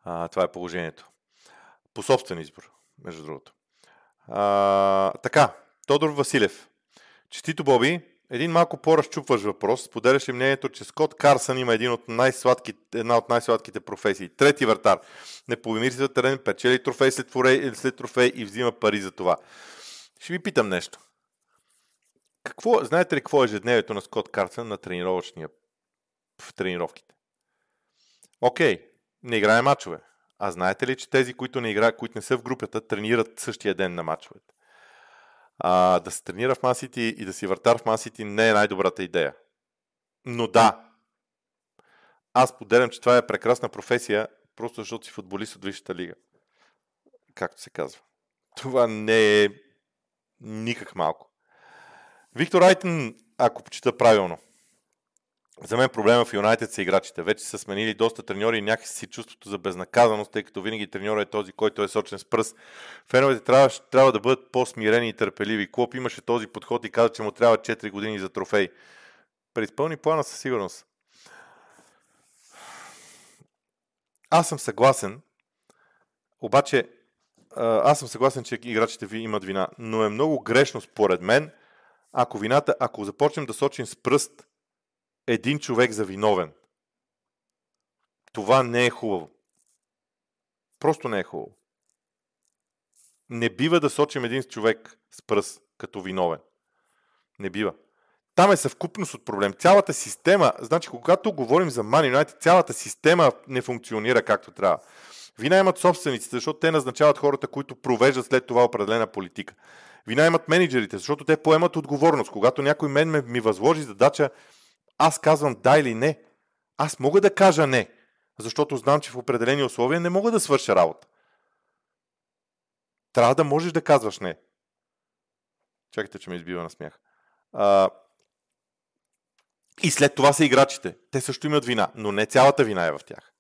а, това е положението. По собствен избор, между другото. А, така, Тодор Василев. Честито, Боби. Един малко по-разчупваш въпрос. Споделяш ли мнението, че Скот Карсън има един от една от най-сладките професии. Трети вратар. Не за терен, печели трофей след, трофей, след трофей и взима пари за това. Ще ви питам нещо. Какво, знаете ли какво е ежедневието на Скот Карсън на тренировъчния в тренировките? Окей, не играе мачове. А знаете ли, че тези, които не играят, които не са в групата, тренират същия ден на мачовете? А, да се тренира в масити и да си вратар в масити не е най-добрата идея. Но да, аз поделям, че това е прекрасна професия, просто защото си футболист от Висшата лига. Както се казва. Това не е никак малко. Виктор Айтен, ако почита правилно, за мен проблема в Юнайтед са играчите. Вече са сменили доста треньори и някакси си чувството за безнаказаност, тъй като винаги треньора е този, който е сочен с пръст. Феновете трябва, трябва да бъдат по-смирени и търпеливи. Клоп имаше този подход и каза, че му трябва 4 години за трофей. Преизпълни плана със сигурност. Аз съм съгласен, обаче аз съм съгласен, че играчите ви имат вина, но е много грешно според мен, ако вината, ако започнем да сочим с пръст един човек за виновен. Това не е хубаво. Просто не е хубаво. Не бива да сочим един човек с пръст като виновен. Не бива. Там е съвкупност от проблем. Цялата система, значи когато говорим за Man United, цялата система не функционира както трябва. Вина имат собствениците, защото те назначават хората, които провеждат след това определена политика. Вина имат менеджерите, защото те поемат отговорност. Когато някой мен ми възложи задача аз казвам да или не. Аз мога да кажа не, защото знам, че в определени условия не мога да свърша работа. Трябва да можеш да казваш не. Чакайте, че ме избива на смях. А, и след това са играчите. Те също имат вина, но не цялата вина е в тях.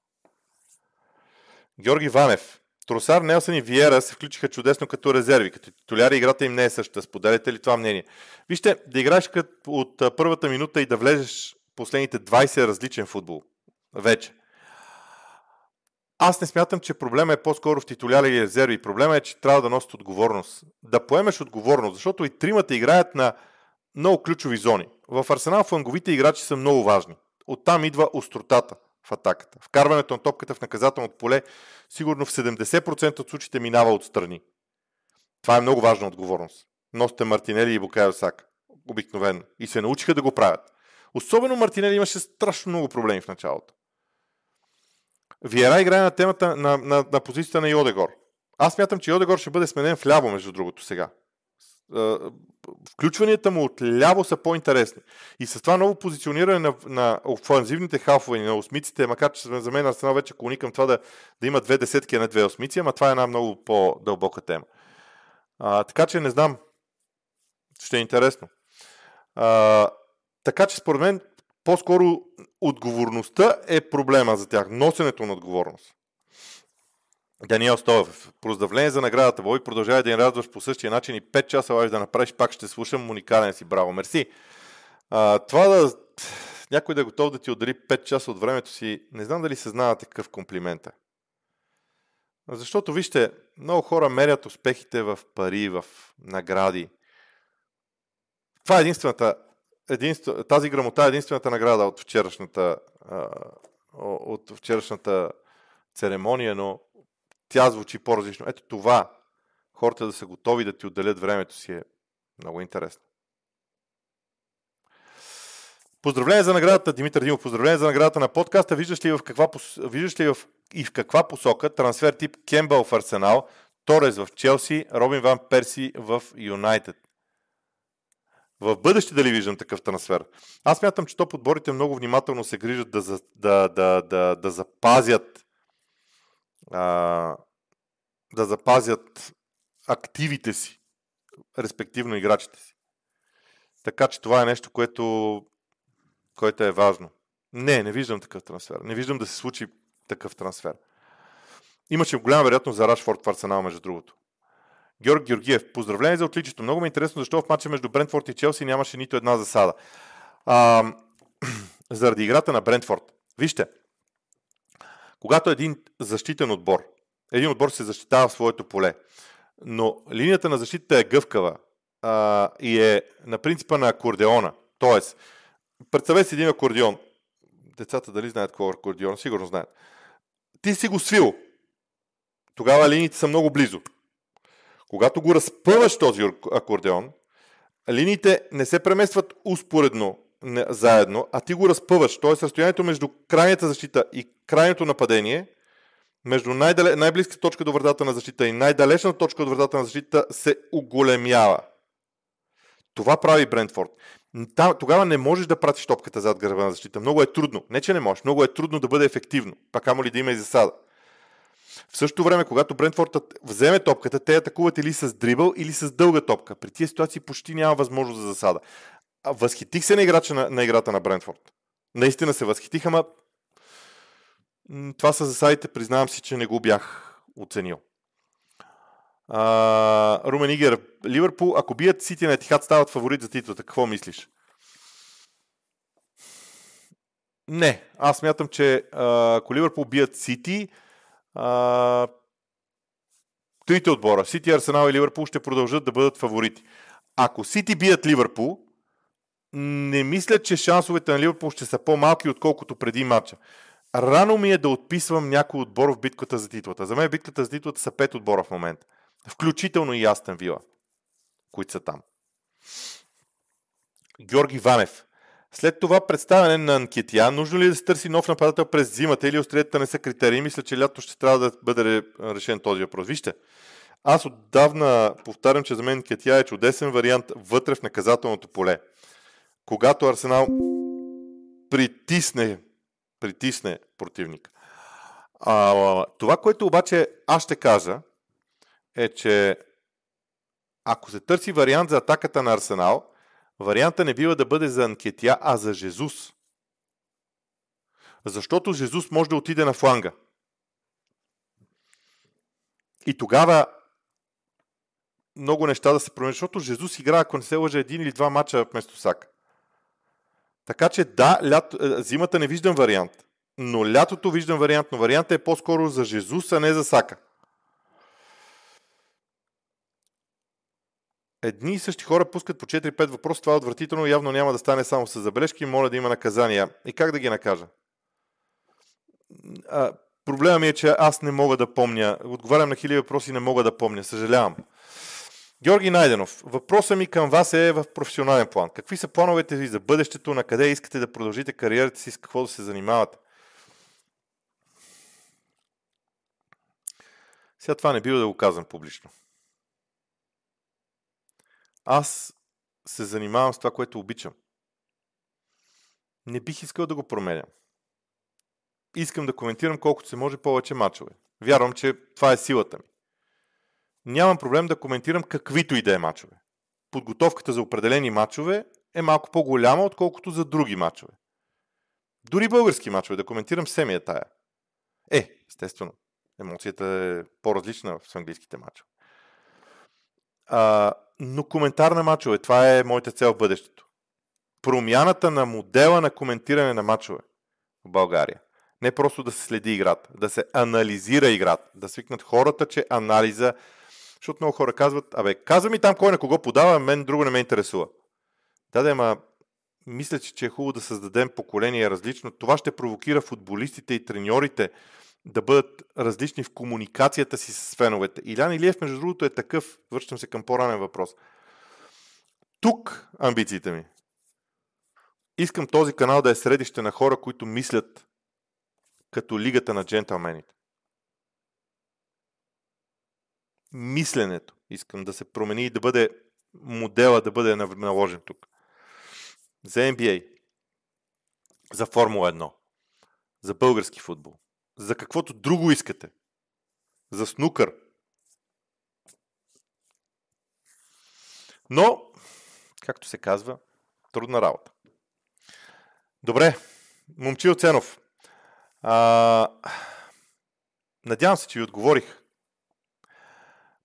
Георги Ванев. Тросар, Нелсън и Виера се включиха чудесно като резерви. Като титуляри играта им не е същата. Споделяте ли това мнение? Вижте, да играеш от първата минута и да влезеш последните 20 е различен футбол. Вече. Аз не смятам, че проблема е по-скоро в титуляри или резерви. Проблема е, че трябва да носят отговорност. Да поемеш отговорност, защото и тримата играят на много ключови зони. В Арсенал фланговите играчи са много важни. Оттам идва остротата в атаката. Вкарването на топката в наказателното поле сигурно в 70% от случаите минава отстрани. Това е много важна отговорност. Носите Мартинели и Букайо Сак. Обикновено. И се научиха да го правят. Особено Мартинели имаше страшно много проблеми в началото. Виера играе на темата на, на, на позицията на Йодегор. Аз мятам, че Йодегор ще бъде сменен в ляво, между другото, сега включванията му от ляво са по-интересни. И с това ново позициониране на, на офанзивните халфове и на осмиците, макар че за мен Арсенал вече клони към това да, да има две десетки, а не две осмици, ама това е една много по-дълбока тема. А, така че не знам. Ще е интересно. А, така че според мен по-скоро отговорността е проблема за тях. Носенето на отговорност. Даниел Стоев, проздравление за наградата. Бой, продължавай да ни радваш по същия начин и 5 часа лайв да направиш, пак ще слушам. Уникален си, браво, мерси. А, това да някой да е готов да ти отдели 5 часа от времето си, не знам дали се знава такъв комплимент. Защото, вижте, много хора мерят успехите в пари, в награди. Това е единствената, единствен, тази грамота е единствената награда от вчерашната, от вчерашната церемония, но тя звучи по-различно. Ето това, хората да са готови да ти отделят времето си е много интересно. Поздравление за наградата, Димитър Димов. Поздравление за наградата на подкаста. Виждаш ли, в каква, виждаш ли в, и в каква посока трансфер тип Кембъл в Арсенал, Торес в Челси, Робин Ван Перси в Юнайтед? В бъдеще дали виждам такъв трансфер? Аз мятам, че топ отборите много внимателно се грижат да, да, да, да, да запазят а, да запазят активите си, респективно играчите си. Така че това е нещо, което, което е важно. Не, не виждам такъв трансфер. Не виждам да се случи такъв трансфер. Имаше голяма вероятност за Рашфорд в Арсенал, между другото. Георг Георгиев, поздравление за отличието. Много ми е интересно защо в матча между Брентфорд и Челси нямаше нито една засада. А, заради играта на Брентфорд. Вижте, когато един защитен отбор, един отбор се защитава в своето поле, но линията на защита е гъвкава а, и е на принципа на акордеона, т.е. представете си един акордеон. Децата дали знаят какво е акордеон? Сигурно знаят. Ти си го свил. Тогава линиите са много близо. Когато го разпъваш този акордеон, линиите не се преместват успоредно заедно, а ти го разпъваш. Т.е. разстоянието между крайната защита и крайното нападение, между най-дале, най-близката точка до вратата на защита и най-далечната точка от вратата на защита се оголемява. Това прави Брентфорд. Тогава не можеш да пратиш топката зад гърба на защита. Много е трудно. Не, че не можеш. Много е трудно да бъде ефективно. Пак амо ли да има и засада. В същото време, когато Брентфорд вземе топката, те атакуват или с дрибъл, или с дълга топка. При тези ситуации почти няма възможност за засада. Възхитих се на, играча на, на играта на Брентфорд. Наистина се възхитих, ама това са засадите, признавам си, че не го бях оценил. А, Румен Игер, Ливърпул, ако бият Сити на Етихат, стават фаворит за титлата. Какво мислиш? Не, аз мятам, че а, ако Ливърпул бият Сити, а, трите отбора, Сити, Арсенал и Ливърпул ще продължат да бъдат фаворити. Ако Сити бият Ливърпул, не мисля, че шансовете на Ливърпул ще са по-малки, отколкото преди матча. Рано ми е да отписвам някой отбор в битката за титлата. За мен битката за титлата са пет отбора в момента. Включително и Астен Вила, които са там. Георги Ванев. След това представяне на анкетия, нужно ли е да се търси нов нападател през зимата или остриетата не са критерии? Мисля, че лято ще трябва да бъде решен този въпрос. Вижте, аз отдавна повтарям, че за мен Кетия е чудесен вариант вътре в наказателното поле. Когато Арсенал притисне, притисне противник. А, това, което обаче аз ще кажа, е, че ако се търси вариант за атаката на Арсенал, варианта не бива да бъде за Анкетия, а за Жезус. Защото Жезус може да отиде на фланга. И тогава много неща да се променят, защото Жезус игра, ако не се лъжа, един или два мача вместо Сак. Така че да, лято, е, зимата не виждам вариант. Но лятото виждам вариант, но вариантът е по-скоро за Жезус, а не за Сака. Едни и същи хора пускат по 4-5 въпроса, това е отвратително, явно няма да стане само с забележки, моля да има наказания. И как да ги накажа? А, проблема ми е, че аз не мога да помня. Отговарям на хиляди въпроси не мога да помня. Съжалявам. Георги Найденов, въпросът ми към вас е в професионален план. Какви са плановете ви за бъдещето, на къде искате да продължите кариерата си, с какво да се занимавате? Сега това не бива да го казвам публично. Аз се занимавам с това, което обичам. Не бих искал да го променям. Искам да коментирам колкото се може повече мачове. Вярвам, че това е силата ми. Нямам проблем да коментирам каквито и да е мачове. Подготовката за определени мачове е малко по-голяма, отколкото за други мачове. Дори български мачове, да коментирам семия тая. Е, естествено, емоцията е по-различна в английските мачове. А, но коментар на мачове, това е моята цел в бъдещето. Промяната на модела на коментиране на мачове в България. Не просто да се следи играта, да се анализира играта, да свикнат хората, че анализа, защото много хора казват, абе, казва ми там кой на кого подава, мен друго не ме интересува. Да, да, ма, мисля, че е хубаво да създадем поколение различно. Това ще провокира футболистите и треньорите да бъдат различни в комуникацията си с феновете. Илян Илиев, между другото, е такъв. Връщам се към по-ранен въпрос. Тук амбициите ми. Искам този канал да е средище на хора, които мислят като лигата на джентълмените. Мисленето искам да се промени и да бъде модела да бъде наложен тук. За NBA, за Формула 1, за български футбол, за каквото друго искате, за снукър. Но, както се казва, трудна работа. Добре, момчил Ценов. А, надявам се, че ви отговорих.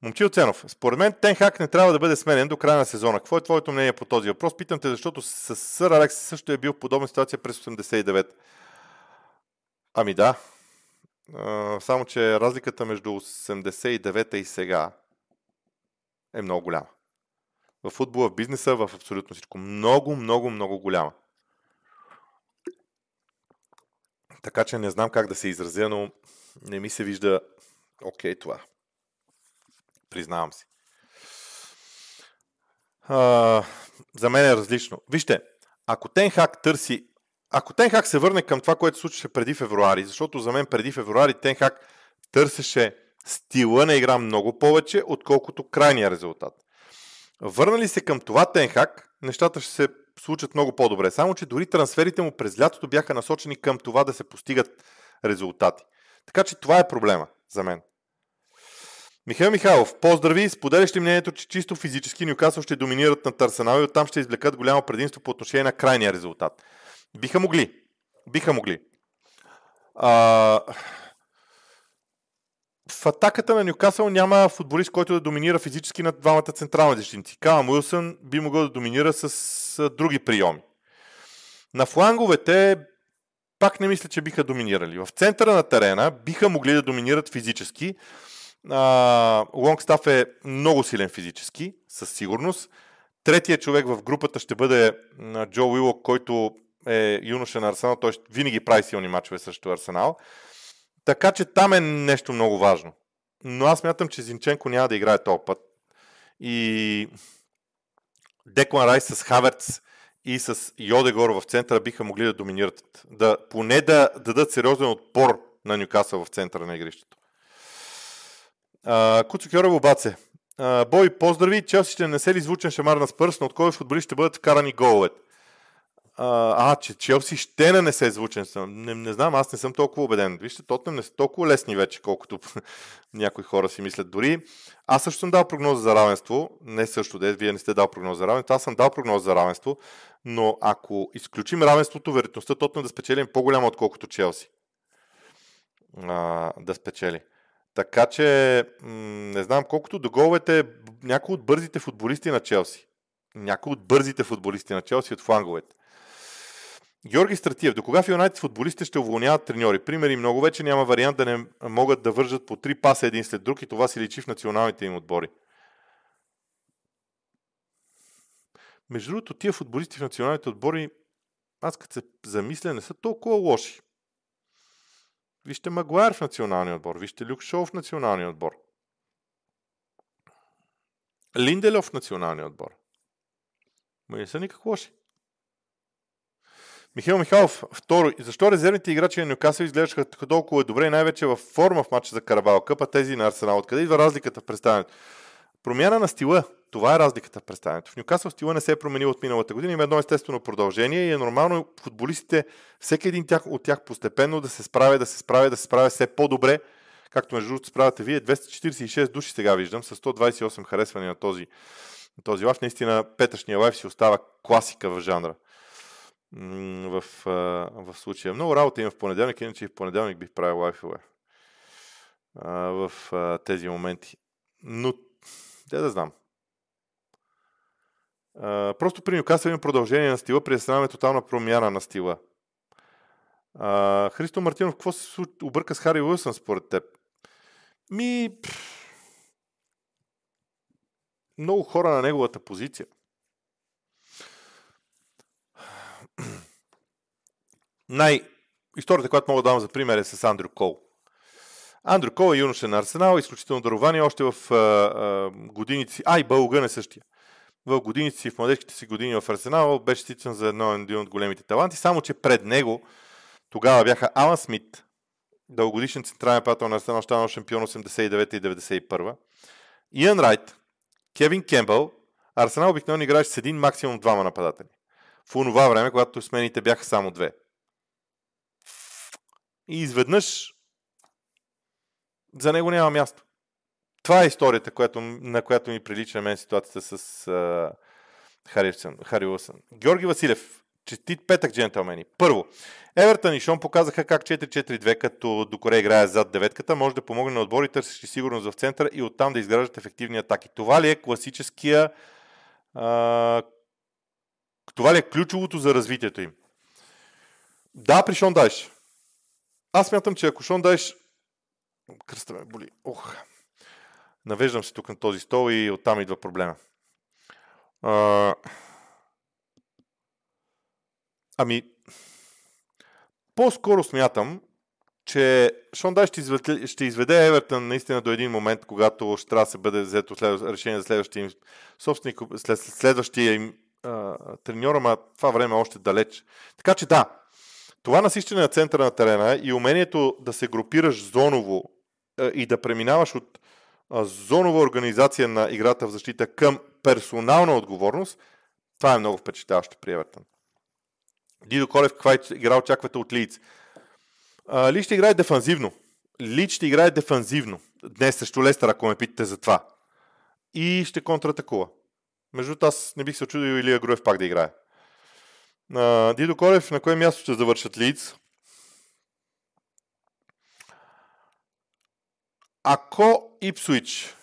Момчил Ценов, според мен Тенхак не трябва да бъде сменен до края на сезона. Какво е твоето мнение по този въпрос? Питам те, защото с Сър Алекс също е бил в подобна ситуация през 89. Ами да. Само, че разликата между 89-та и сега е много голяма. В футбола, в бизнеса, в абсолютно всичко. Много, много, много голяма. Така че не знам как да се изразя, но не ми се вижда окей okay, това. Признавам си. А, за мен е различно. Вижте, ако Тенхак търси ако Тенхак се върне към това, което случваше преди февруари, защото за мен преди февруари Тенхак търсеше стила на игра много повече, отколкото крайния резултат. Върнали се към това Тенхак, нещата ще се случат много по-добре. Само, че дори трансферите му през лятото бяха насочени към това да се постигат резултати. Така че това е проблема за мен. Михаил Михайлов, поздрави, споделяш ли мнението, че чисто физически Нюкасъл ще доминират на Арсенал и оттам ще извлекат голямо предимство по отношение на крайния резултат? Биха могли. Биха могли. А... В атаката на Нюкасъл няма футболист, който да доминира физически над двамата централни защитници. Калам Уилсън би могъл да доминира с други приеми. На фланговете пак не мисля, че биха доминирали. В центъра на терена биха могли да доминират физически, Лонгстаф е много силен физически, със сигурност. Третия човек в групата ще бъде Джо Уилок, който е юноша на Арсенал. Той винаги прави силни мачове срещу Арсенал. Така че там е нещо много важно. Но аз мятам, че Зинченко няма да играе този път. И Деклан Райс с Хаверц и с Йодегор в центъра биха могли да доминират. Да, поне да дадат сериозен отпор на Нюкасъл в центъра на игрището. Куцо Кьорево Баце. Бой, поздрави. Челси ще не се ли звучен шамар на Спърс, но от кой футболист ще бъдат вкарани головете? А, че Челси ще нанесе звучен. Не, не знам, аз не съм толкова убеден. Вижте, Тотнем не са толкова лесни вече, колкото някои хора си мислят. Дори аз също съм дал прогноза за равенство. Не също, де, вие не сте дал прогноза за равенство. Аз съм дал прогноза за равенство. Но ако изключим равенството, вероятността Тотнем да спечелим е по-голяма, отколкото Челси. А, да спечели. Така че, не знам, колкото до головете, някои от бързите футболисти на Челси. Някои от бързите футболисти на Челси от фланговете. Георги Стратиев, до кога в Юнайтед футболистите ще уволняват треньори? Примери много вече няма вариант да не могат да вържат по три паса един след друг и това се личи в националните им отбори. Между другото, тия футболисти в националните отбори, аз като се замисля, не са толкова лоши. Вижте Магуайр в националния отбор, вижте Люк Шоу в националния отбор. Линделев в националния отбор. Ма не са никак лоши. Михаил Михайлов, второ, защо резервните играчи на Нюкасъл изглеждаха толкова добре и най-вече във форма в матча за Карабал Къпа, тези на Арсенал? Откъде идва разликата в представянето? Промяна на стила. Това е разликата в представянето. В Нюкасъл стила не се е променил от миналата година. Има едно естествено продължение и е нормално футболистите, всеки един от тях постепенно да се справя, да се справя, да се справя все по-добре както между другото справяте вие, 246 души сега виждам, с 128 харесвания на този, на този лайф. Наистина, петъчния лайф си остава класика в жанра в, в случая. Много работа има в понеделник, иначе и в понеделник бих правил лайфове в тези моменти. Но, де да знам. Просто при Нюкасъл има продължение на стила, при Арсенал тотална промяна на стила. Христо Мартинов, какво се обърка с Хари Уилсън според теб? Ми... Много хора на неговата позиция. Най... Историята, която мога да дам за пример е с Андрю Кол. Андрю Кол е юноша на Арсенал, изключително дарование още в а, а, годините си. А, и Бългън е същия. В годините си, в младежките си години в Арсенал, беше стичан за едно, един от големите таланти, само че пред него тогава бяха Алан Смит, дългогодишен централен прател на Арсенал, щанал шампион 89 и 91. Иан Райт, Кевин Кембъл, Арсенал обикновено играеше с един, максимум двама нападатели. В онова време, когато смените бяха само две. И изведнъж за него няма място. Това е историята, която, на която ми прилича на мен ситуацията с uh, Хари Уилсън. Георги Василев, честит петък, джентълмени. Първо, Евертън и Шон показаха как 4-4-2, като докоре играе зад деветката, може да помогне на отбори, търсещи сигурност в центъра и оттам да изграждат ефективни атаки. Това ли е класическия... А, това ли е ключовото за развитието им? Да, при Шон Дайш. Аз мятам, че ако Шон Дайш... Кръста ме боли. Ох. Навеждам се тук на този стол и оттам идва проблема. А... Ами, по-скоро смятам, че Шон Дай ще изведе, ще изведе Евертън наистина до един момент, когато ще трябва да се бъде взето решение за следващия им собственик, след, следващия им а, треньор, ама това време е още далеч. Така че да, това насищане на центъра на терена и умението да се групираш зоново а, и да преминаваш от зонова организация на играта в защита към персонална отговорност, това е много впечатляващо при Евертън. Дидо Колев, каква игра очаквате от Лиц? Ли ще играе дефанзивно. Ли ще играе дефанзивно. Днес срещу Лестър, ако ме питате за това. И ще контратакува. Между аз не бих се очудил Илия Груев пак да играе. Дидо Колев, на кое място ще завършат Лиц? Ако Ипсуич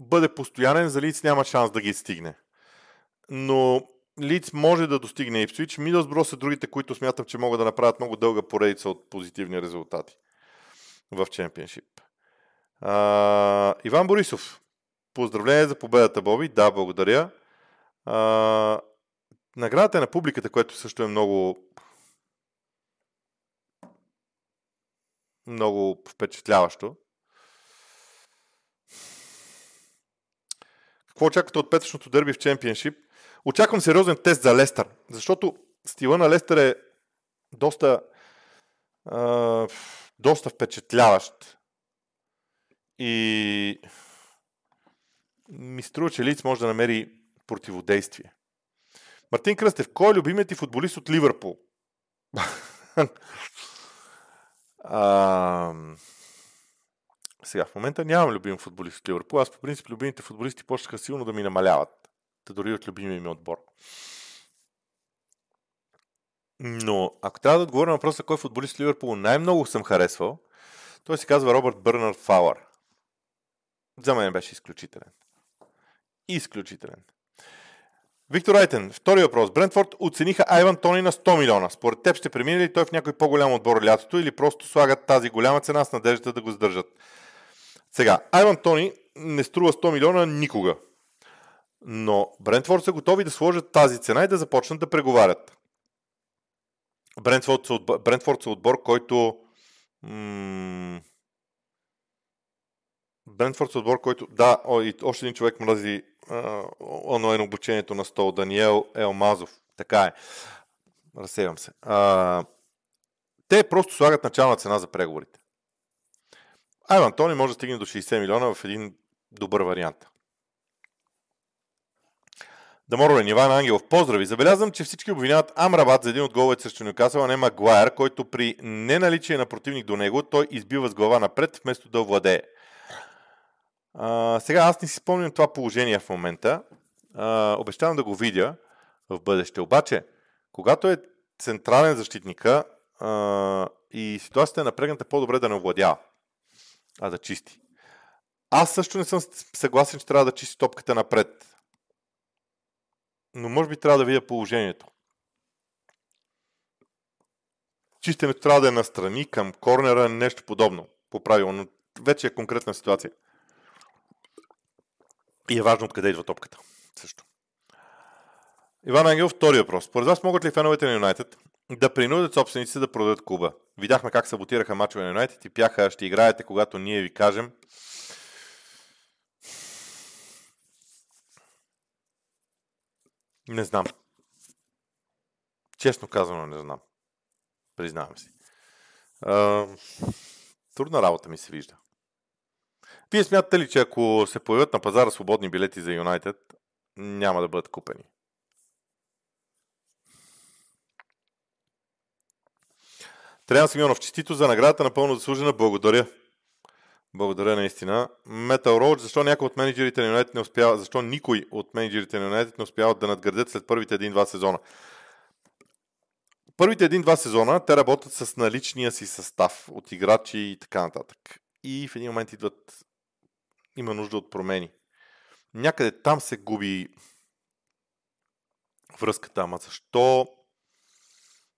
бъде постоянен, за Лиц няма шанс да ги стигне. Но Лиц може да достигне Ипсвич. Мидълсбро са другите, които смятам, че могат да направят много дълга поредица от позитивни резултати в чемпионшип. А, Иван Борисов. Поздравление за победата, Боби. Да, благодаря. А, наградата е на публиката, което също е много много впечатляващо. Какво очаквате от петъчното дърби в чемпионшип? Очаквам сериозен тест за Лестър, защото стила на Лестър е доста, а, доста впечатляващ. И ми струва, че Лиц може да намери противодействие. Мартин Кръстев, кой е любимият ти футболист от Ливърпул? сега, в момента нямам любим футболист от Ливърпул. Аз по принцип любимите футболисти почнаха силно да ми намаляват дори от любимия ми отбор. Но ако трябва да отговоря на въпроса кой футболист Ливърпул най-много съм харесвал, той се казва Робърт Бърнард Фауър. За мен беше изключителен. Изключителен. Виктор Айтен, втори въпрос. Брентфорд оцениха Айван Тони на 100 милиона. Според теб ще премине ли той в някой по-голям отбор лятото или просто слагат тази голяма цена с надеждата да го задържат? Сега, Айван Тони не струва 100 милиона никога. Но Брентфорд са готови да сложат тази цена и да започнат да преговарят. Брентфорд са, отбор, Брентфорд са отбор, който... М- Брентфорд са отбор, който... Да, о, и още един човек мрази онлайн обучението на стол. Даниел Елмазов. Така е. Разсевам се. А, те просто слагат начална цена за преговорите. Айван Тони може да стигне до 60 милиона в един добър вариант. Да Морлен, Иван Ангелов, поздрави! Забелязвам, че всички обвиняват Амрабат за един от головете срещу Нюкасъл, а не Магуайер, който при неналичие на противник до него, той избива с глава напред, вместо да владее. А, сега аз не си спомням това положение в момента. А, обещавам да го видя в бъдеще. Обаче, когато е централен защитника а, и ситуацията е напрегната, по-добре да не овладява, а да чисти. Аз също не съм съгласен, че трябва да чисти топката напред. Но може би трябва да видя положението. Чистенето трябва да е настрани, към корнера, нещо подобно. По правило, но вече е конкретна ситуация. И е важно откъде идва топката. Също. Иван Ангел, втори въпрос. Според вас могат ли феновете на Юнайтед да принудят собствениците да продадат клуба? Видяхме как саботираха мачове на Юнайтед и пяха ще играете, когато ние ви кажем. Не знам. Честно казано не знам. Признавам си. А, трудна работа ми се вижда. Вие смятате ли, че ако се появят на пазара свободни билети за Юнайтед, няма да бъдат купени? Трябва Симеонов, честито за наградата, напълно заслужена. Благодаря. Благодаря наистина. Метал Роуч, защо някой от менеджерите на Юнайтед не успява, защо никой от менеджерите на Юнайтед не успяват да надградят след първите един-два сезона? Първите един-два сезона те работят с наличния си състав от играчи и така нататък. И в един момент идват има нужда от промени. Някъде там се губи връзката, ама защо?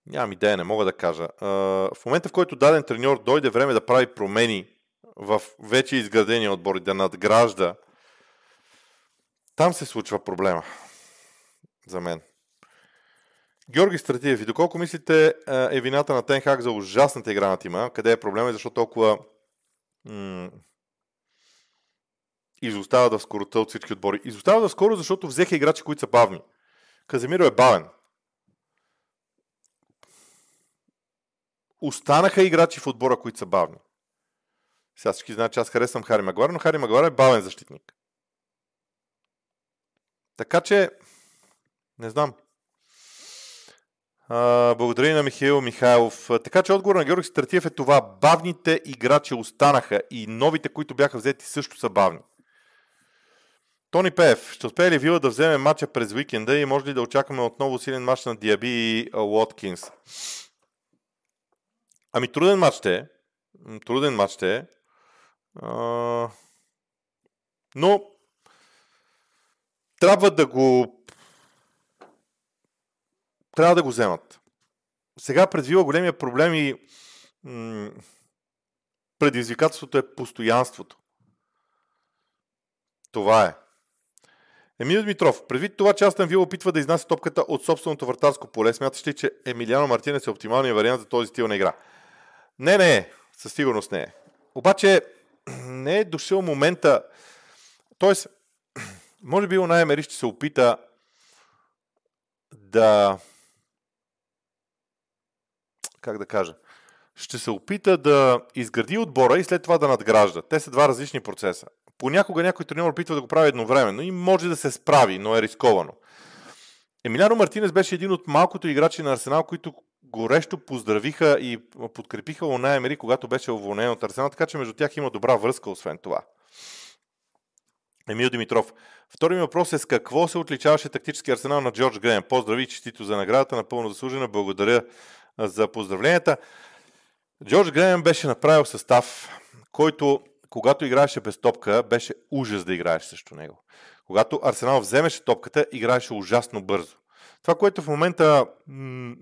Нямам идея, не мога да кажа. В момента, в който даден треньор дойде време да прави промени в вече изградения отбор и да надгражда, там се случва проблема. За мен. Георги Стратиев, и доколко мислите е вината на Тенхак за ужасната игра на тима? Къде е проблема и защо толкова м- изостава в скоростта от всички отбори. Изостава в скоро, защото взеха играчи, които са бавни. Каземиро е бавен. Останаха играчи в отбора, които са бавни. Сега всички знаят, че аз харесвам Хари Магуар, но Хари Магуар е бавен защитник. Така че, не знам. А, благодаря на Михаил Михайлов. Така че отговор на Георги Стратиев е това. Бавните играчи останаха и новите, които бяха взети, също са бавни. Тони Пеев, ще успее ли Вила да вземе матча през уикенда и може ли да очакваме отново силен матч на Диаби и Уоткинс? Ами труден матч ще е. Труден матч ще е. А... Но трябва да го трябва да го вземат. Сега пред Вила големия проблем и м- предизвикателството е постоянството. Това е. Емил Дмитров, предвид това, че Астан Вил опитва да изнася топката от собственото вратарско поле, смяташ ли, че Емилиано Мартинес е оптималният вариант за този стил на игра? Не, не. Със сигурност не е. Обаче не е дошъл момента. Тоест, може би Унай Емери ще се опита да как да кажа, ще се опита да изгради отбора и след това да надгражда. Те са два различни процеса. Понякога някой треньор опитва да го прави едновременно и може да се справи, но е рисковано. Емиляно Мартинес беше един от малкото играчи на Арсенал, които горещо поздравиха и подкрепиха Лона Емери, когато беше уволнен от Арсенал, така че между тях има добра връзка, освен това. Емил Димитров. Втори ми въпрос е с какво се отличаваше тактически арсенал на Джордж Грем? Поздрави, честито за наградата, напълно заслужена. Благодаря за поздравленията. Джордж Грем беше направил състав, който когато играеше без топка, беше ужас да играеш срещу него. Когато Арсенал вземеше топката, играеше ужасно бързо. Това, което в момента м-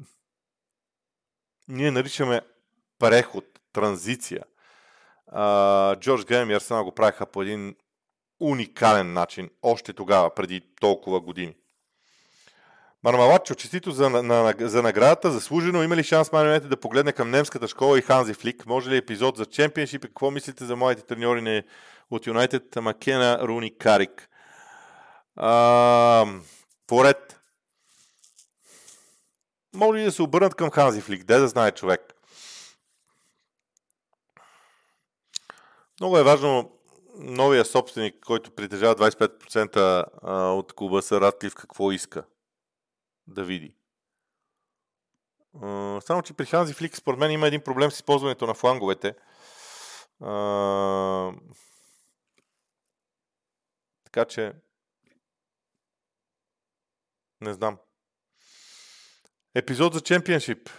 ние наричаме преход, транзиция, а, Джордж Грем и Арсенал го правиха по един уникален начин, още тогава, преди толкова години. Мармалачо, честито за, на, на, за наградата, заслужено. Има ли шанс Манионете да погледне към немската школа и Ханзи Флик? Може ли епизод за чемпионшип и какво мислите за моите треньори от Юнайтед, Макена, Руни, Карик? А, поред. Може ли да се обърнат към Ханзи Флик? Де да знае човек? Много е важно новия собственик, който притежава 25% от клуба са Радклиф, какво иска да види. Само, че при Ханзи Флик, според мен, има един проблем с използването на фланговете. Така че, не знам. Епизод за чемпионшип.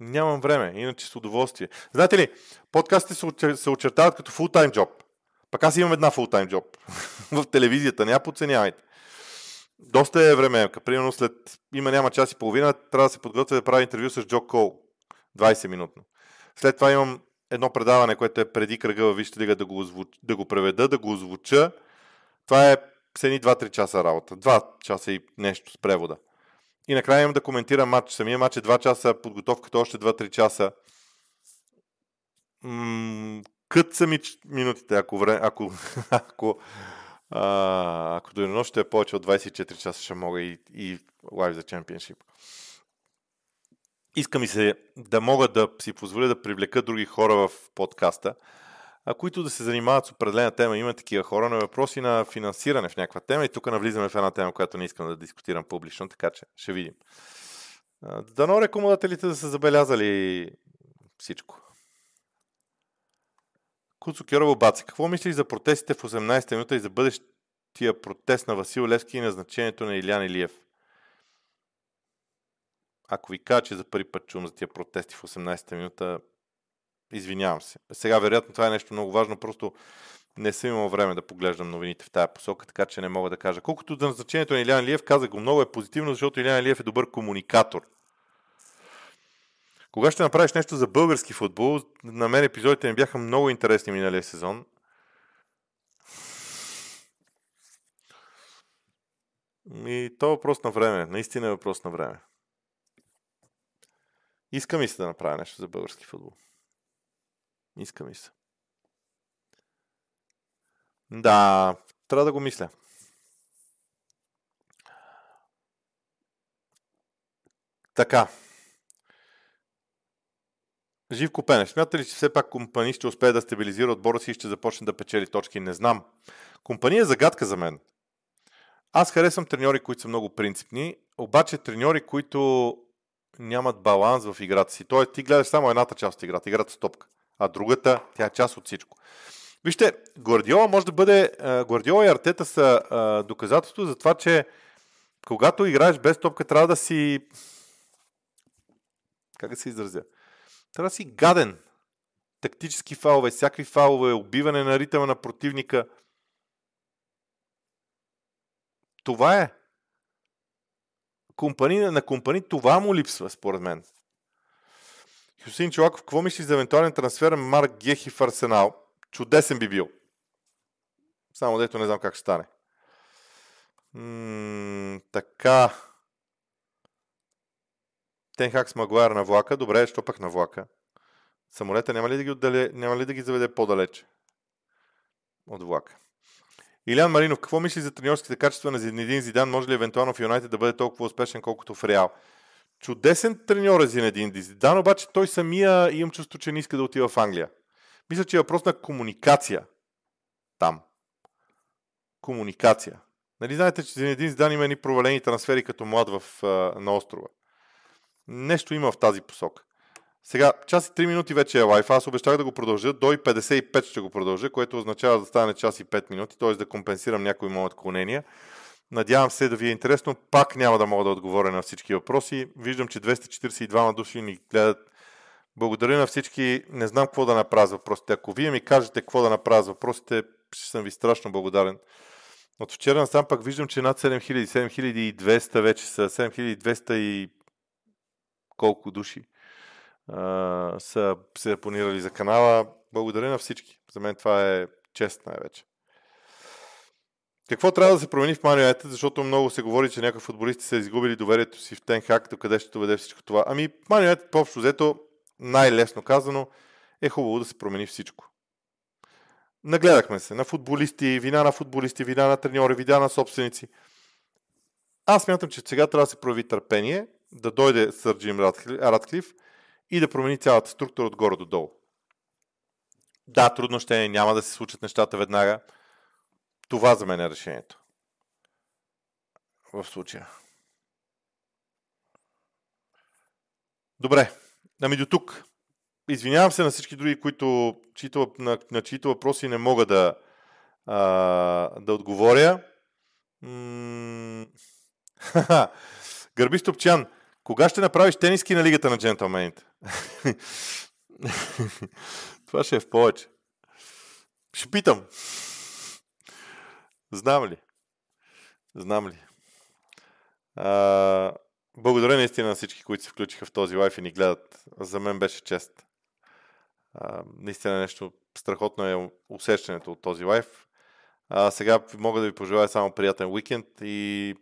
Нямам време, иначе с удоволствие. Знаете ли, подкастите се очертават като фултайм джоб. Пък аз имам една фултайм джоб в телевизията, няма подценявайте. Доста е време. Примерно след има няма час и половина, трябва да се подготвя да правя интервю с Джо Кол. 20 минутно. След това имам едно предаване, което е преди кръга във Вижте лига да го, озвуч... да го преведа, да го озвуча. Това е с едни 2-3 часа работа. 2 часа и нещо с превода. И накрая имам да коментирам матч. Самия матч е 2 часа, подготовката още 2-3 часа. М- кът са ми минутите, ако, време, ако, ако, а, ако до едно ще е повече от 24 часа, ще мога и, и лайв за чемпионшип. Иска ми се да мога да си позволя да привлека други хора в подкаста, а които да се занимават с определена тема. Има такива хора на въпроси на финансиране в някаква тема и тук навлизаме в една тема, която не искам да дискутирам публично, така че ще видим. Дано рекомодателите да са забелязали всичко. Куцо Кьорово Баци, какво мислиш за протестите в 18-та минута и за бъдещия протест на Васил Левски и назначението на Илян Илиев? Ако ви кажа, че за първи път чувам за тия протести в 18-та минута, извинявам се. Сега, вероятно, това е нещо много важно, просто не съм имал време да поглеждам новините в тази посока, така че не мога да кажа. Колкото за назначението на Илян Илиев, казах го много е позитивно, защото Илян Илиев е добър комуникатор – кога ще направиш нещо за български футбол? На мен епизодите ми бяха много интересни миналия сезон. И то е въпрос на време. Наистина е въпрос на време. Иска ми се да направя нещо за български футбол. Иска ми се. Да, трябва да го мисля. Така. Живко Пенев, смята ли, че все пак компания ще успее да стабилизира отбора си и ще започне да печели точки? Не знам. Компания е загадка за мен. Аз харесвам треньори, които са много принципни, обаче треньори, които нямат баланс в играта си. Тоест, ти гледаш само едната част от играта, играта с топка, а другата, тя е част от всичко. Вижте, Гвардиола може да бъде... Гвардиола и Артета са доказателство за това, че когато играеш без топка, трябва да си... Как да се изразя? Трябва да си гаден. Тактически фалове, всякакви фалове, убиване на ритъма на противника. Това е. Компани, на компани това му липсва, според мен. Хюсин Чолаков, какво мислиш за евентуален трансфер Марк Гехи в Арсенал? Чудесен би бил. Само дето не знам как ще стане. М- така. Тенхак с Магуайр на влака. Добре, що пък на влака? Самолета няма ли да ги, отдале, няма ли да ги заведе по-далече от влака? Илян Маринов, какво мисли за треньорските качества на Зинедин Зидан? Може ли евентуално в Юнайтед да бъде толкова успешен, колкото в Реал? Чудесен треньор е Зинедин Зидан, обаче той самия имам чувство, че не иска да отива в Англия. Мисля, че е въпрос на комуникация там. Комуникация. Нали знаете, че Зинедин Зидан има едни провалени трансфери като млад в, на острова. Нещо има в тази посока. Сега, час и 3 минути вече е лайф. Аз обещах да го продължа. До и 55 ще го продължа, което означава да стане час и 5 минути, т.е. да компенсирам някои мои отклонения. Надявам се да ви е интересно. Пак няма да мога да отговоря на всички въпроси. Виждам, че 242 души ни гледат. Благодаря на всички. Не знам какво да направя с въпросите. Ако вие ми кажете какво да направя с въпросите, ще съм ви страшно благодарен. От вчера насам пак виждам, че над 7000, 7200 вече са, 7200 и колко души а, са се абонирали за канала. Благодаря на всички. За мен това е чест най-вече. Какво трябва да се промени в Man защото много се говори, че някои футболисти са изгубили доверието си в Тенхак, до къде ще доведе всичко това. Ами, Man по-общо взето, най-лесно казано, е хубаво да се промени всичко. Нагледахме се на футболисти, вина на футболисти, вина на треньори, вина на собственици. Аз мятам, че сега трябва да се прояви търпение, да дойде Сърджим Радклиф и да промени цялата структура отгоре до долу. Да, трудно ще е, няма да се случат нещата веднага. Това за мен е решението. В случая. Добре. Ами до тук. Извинявам се на всички други, които, чието, на, на чието въпроси не мога да, а, да отговоря. Гърби Стопчан, кога ще направиш тениски на Лигата на джентълмените? Това ще е в повече. Ще питам. Знам ли? Знам ли? А, благодаря наистина на всички, които се включиха в този лайф и ни гледат. За мен беше чест. А, наистина нещо страхотно е усещането от този лайф. А, сега мога да ви пожелая само приятен уикенд и